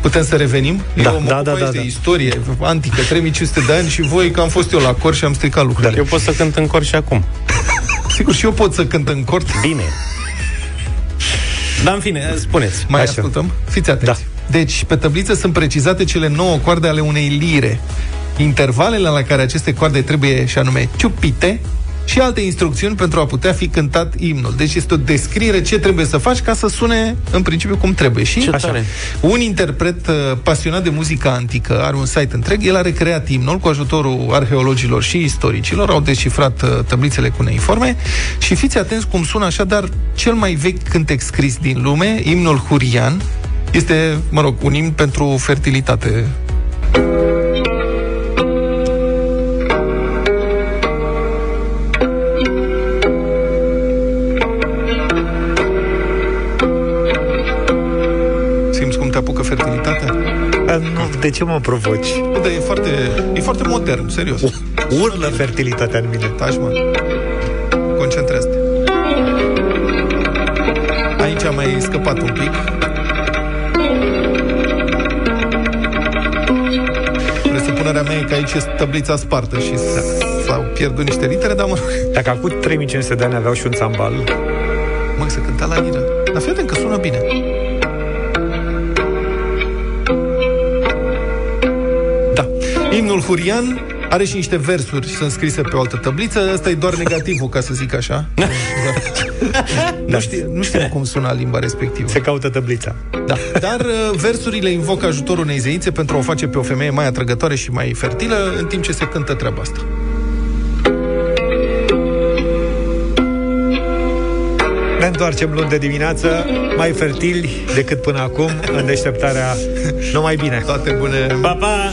Putem să revenim? Da, eu mă da, ocup da, aici da, de da. istorie antică, 3500 de ani și voi că am fost eu la cor și am stricat lucrurile. Eu pot să cânt în cor și acum. Sigur, și eu pot să cânt în cort. Bine. Dar în fine, spuneți. Mai Așa. ascultăm? Fiți atenți. Da. Deci, pe tabliță sunt precizate cele nouă coarde ale unei lire. Intervalele la care aceste coarde trebuie, și anume, ciupite, și alte instrucțiuni pentru a putea fi cântat imnul. Deci este o descriere ce trebuie să faci ca să sune în principiu cum trebuie. Și Ce tare. un interpret uh, pasionat de muzică antică are un site întreg, el a recreat imnul cu ajutorul arheologilor și istoricilor, au descifrat uh, tablițele cu neiforme și fiți atenți cum sună așadar cel mai vechi cântec scris din lume, imnul hurian, este, mă rog, un imn pentru fertilitate. De ce mă provoci? Bă, dar e foarte, e foarte modern, serios. Urlă fertilitatea în mine. Taci, mă. Concentrează-te. Aici am mai scăpat un pic. Presupunerea mea e că aici este tablița spartă și s-au pierdut niște litere, dar mă rog. Dacă acum 3500 de ani aveau și un țambal, Mă, se cânta la liră. Dar fii atent că sună bine. Imnul Hurian are și niște versuri, sunt scrise pe o altă tabliță. Ăsta e doar negativul, ca să zic așa. nu, știu, nu știu cum sună limba respectivă. se caută tablița. Da. Dar uh, versurile invocă ajutorul unei zeițe pentru a o face pe o femeie mai atrăgătoare și mai fertilă, în timp ce se cântă treaba asta. Ne întoarcem luni de dimineață, mai fertili decât până acum, în deșteptarea numai bine. Toate bune! Pa, pa!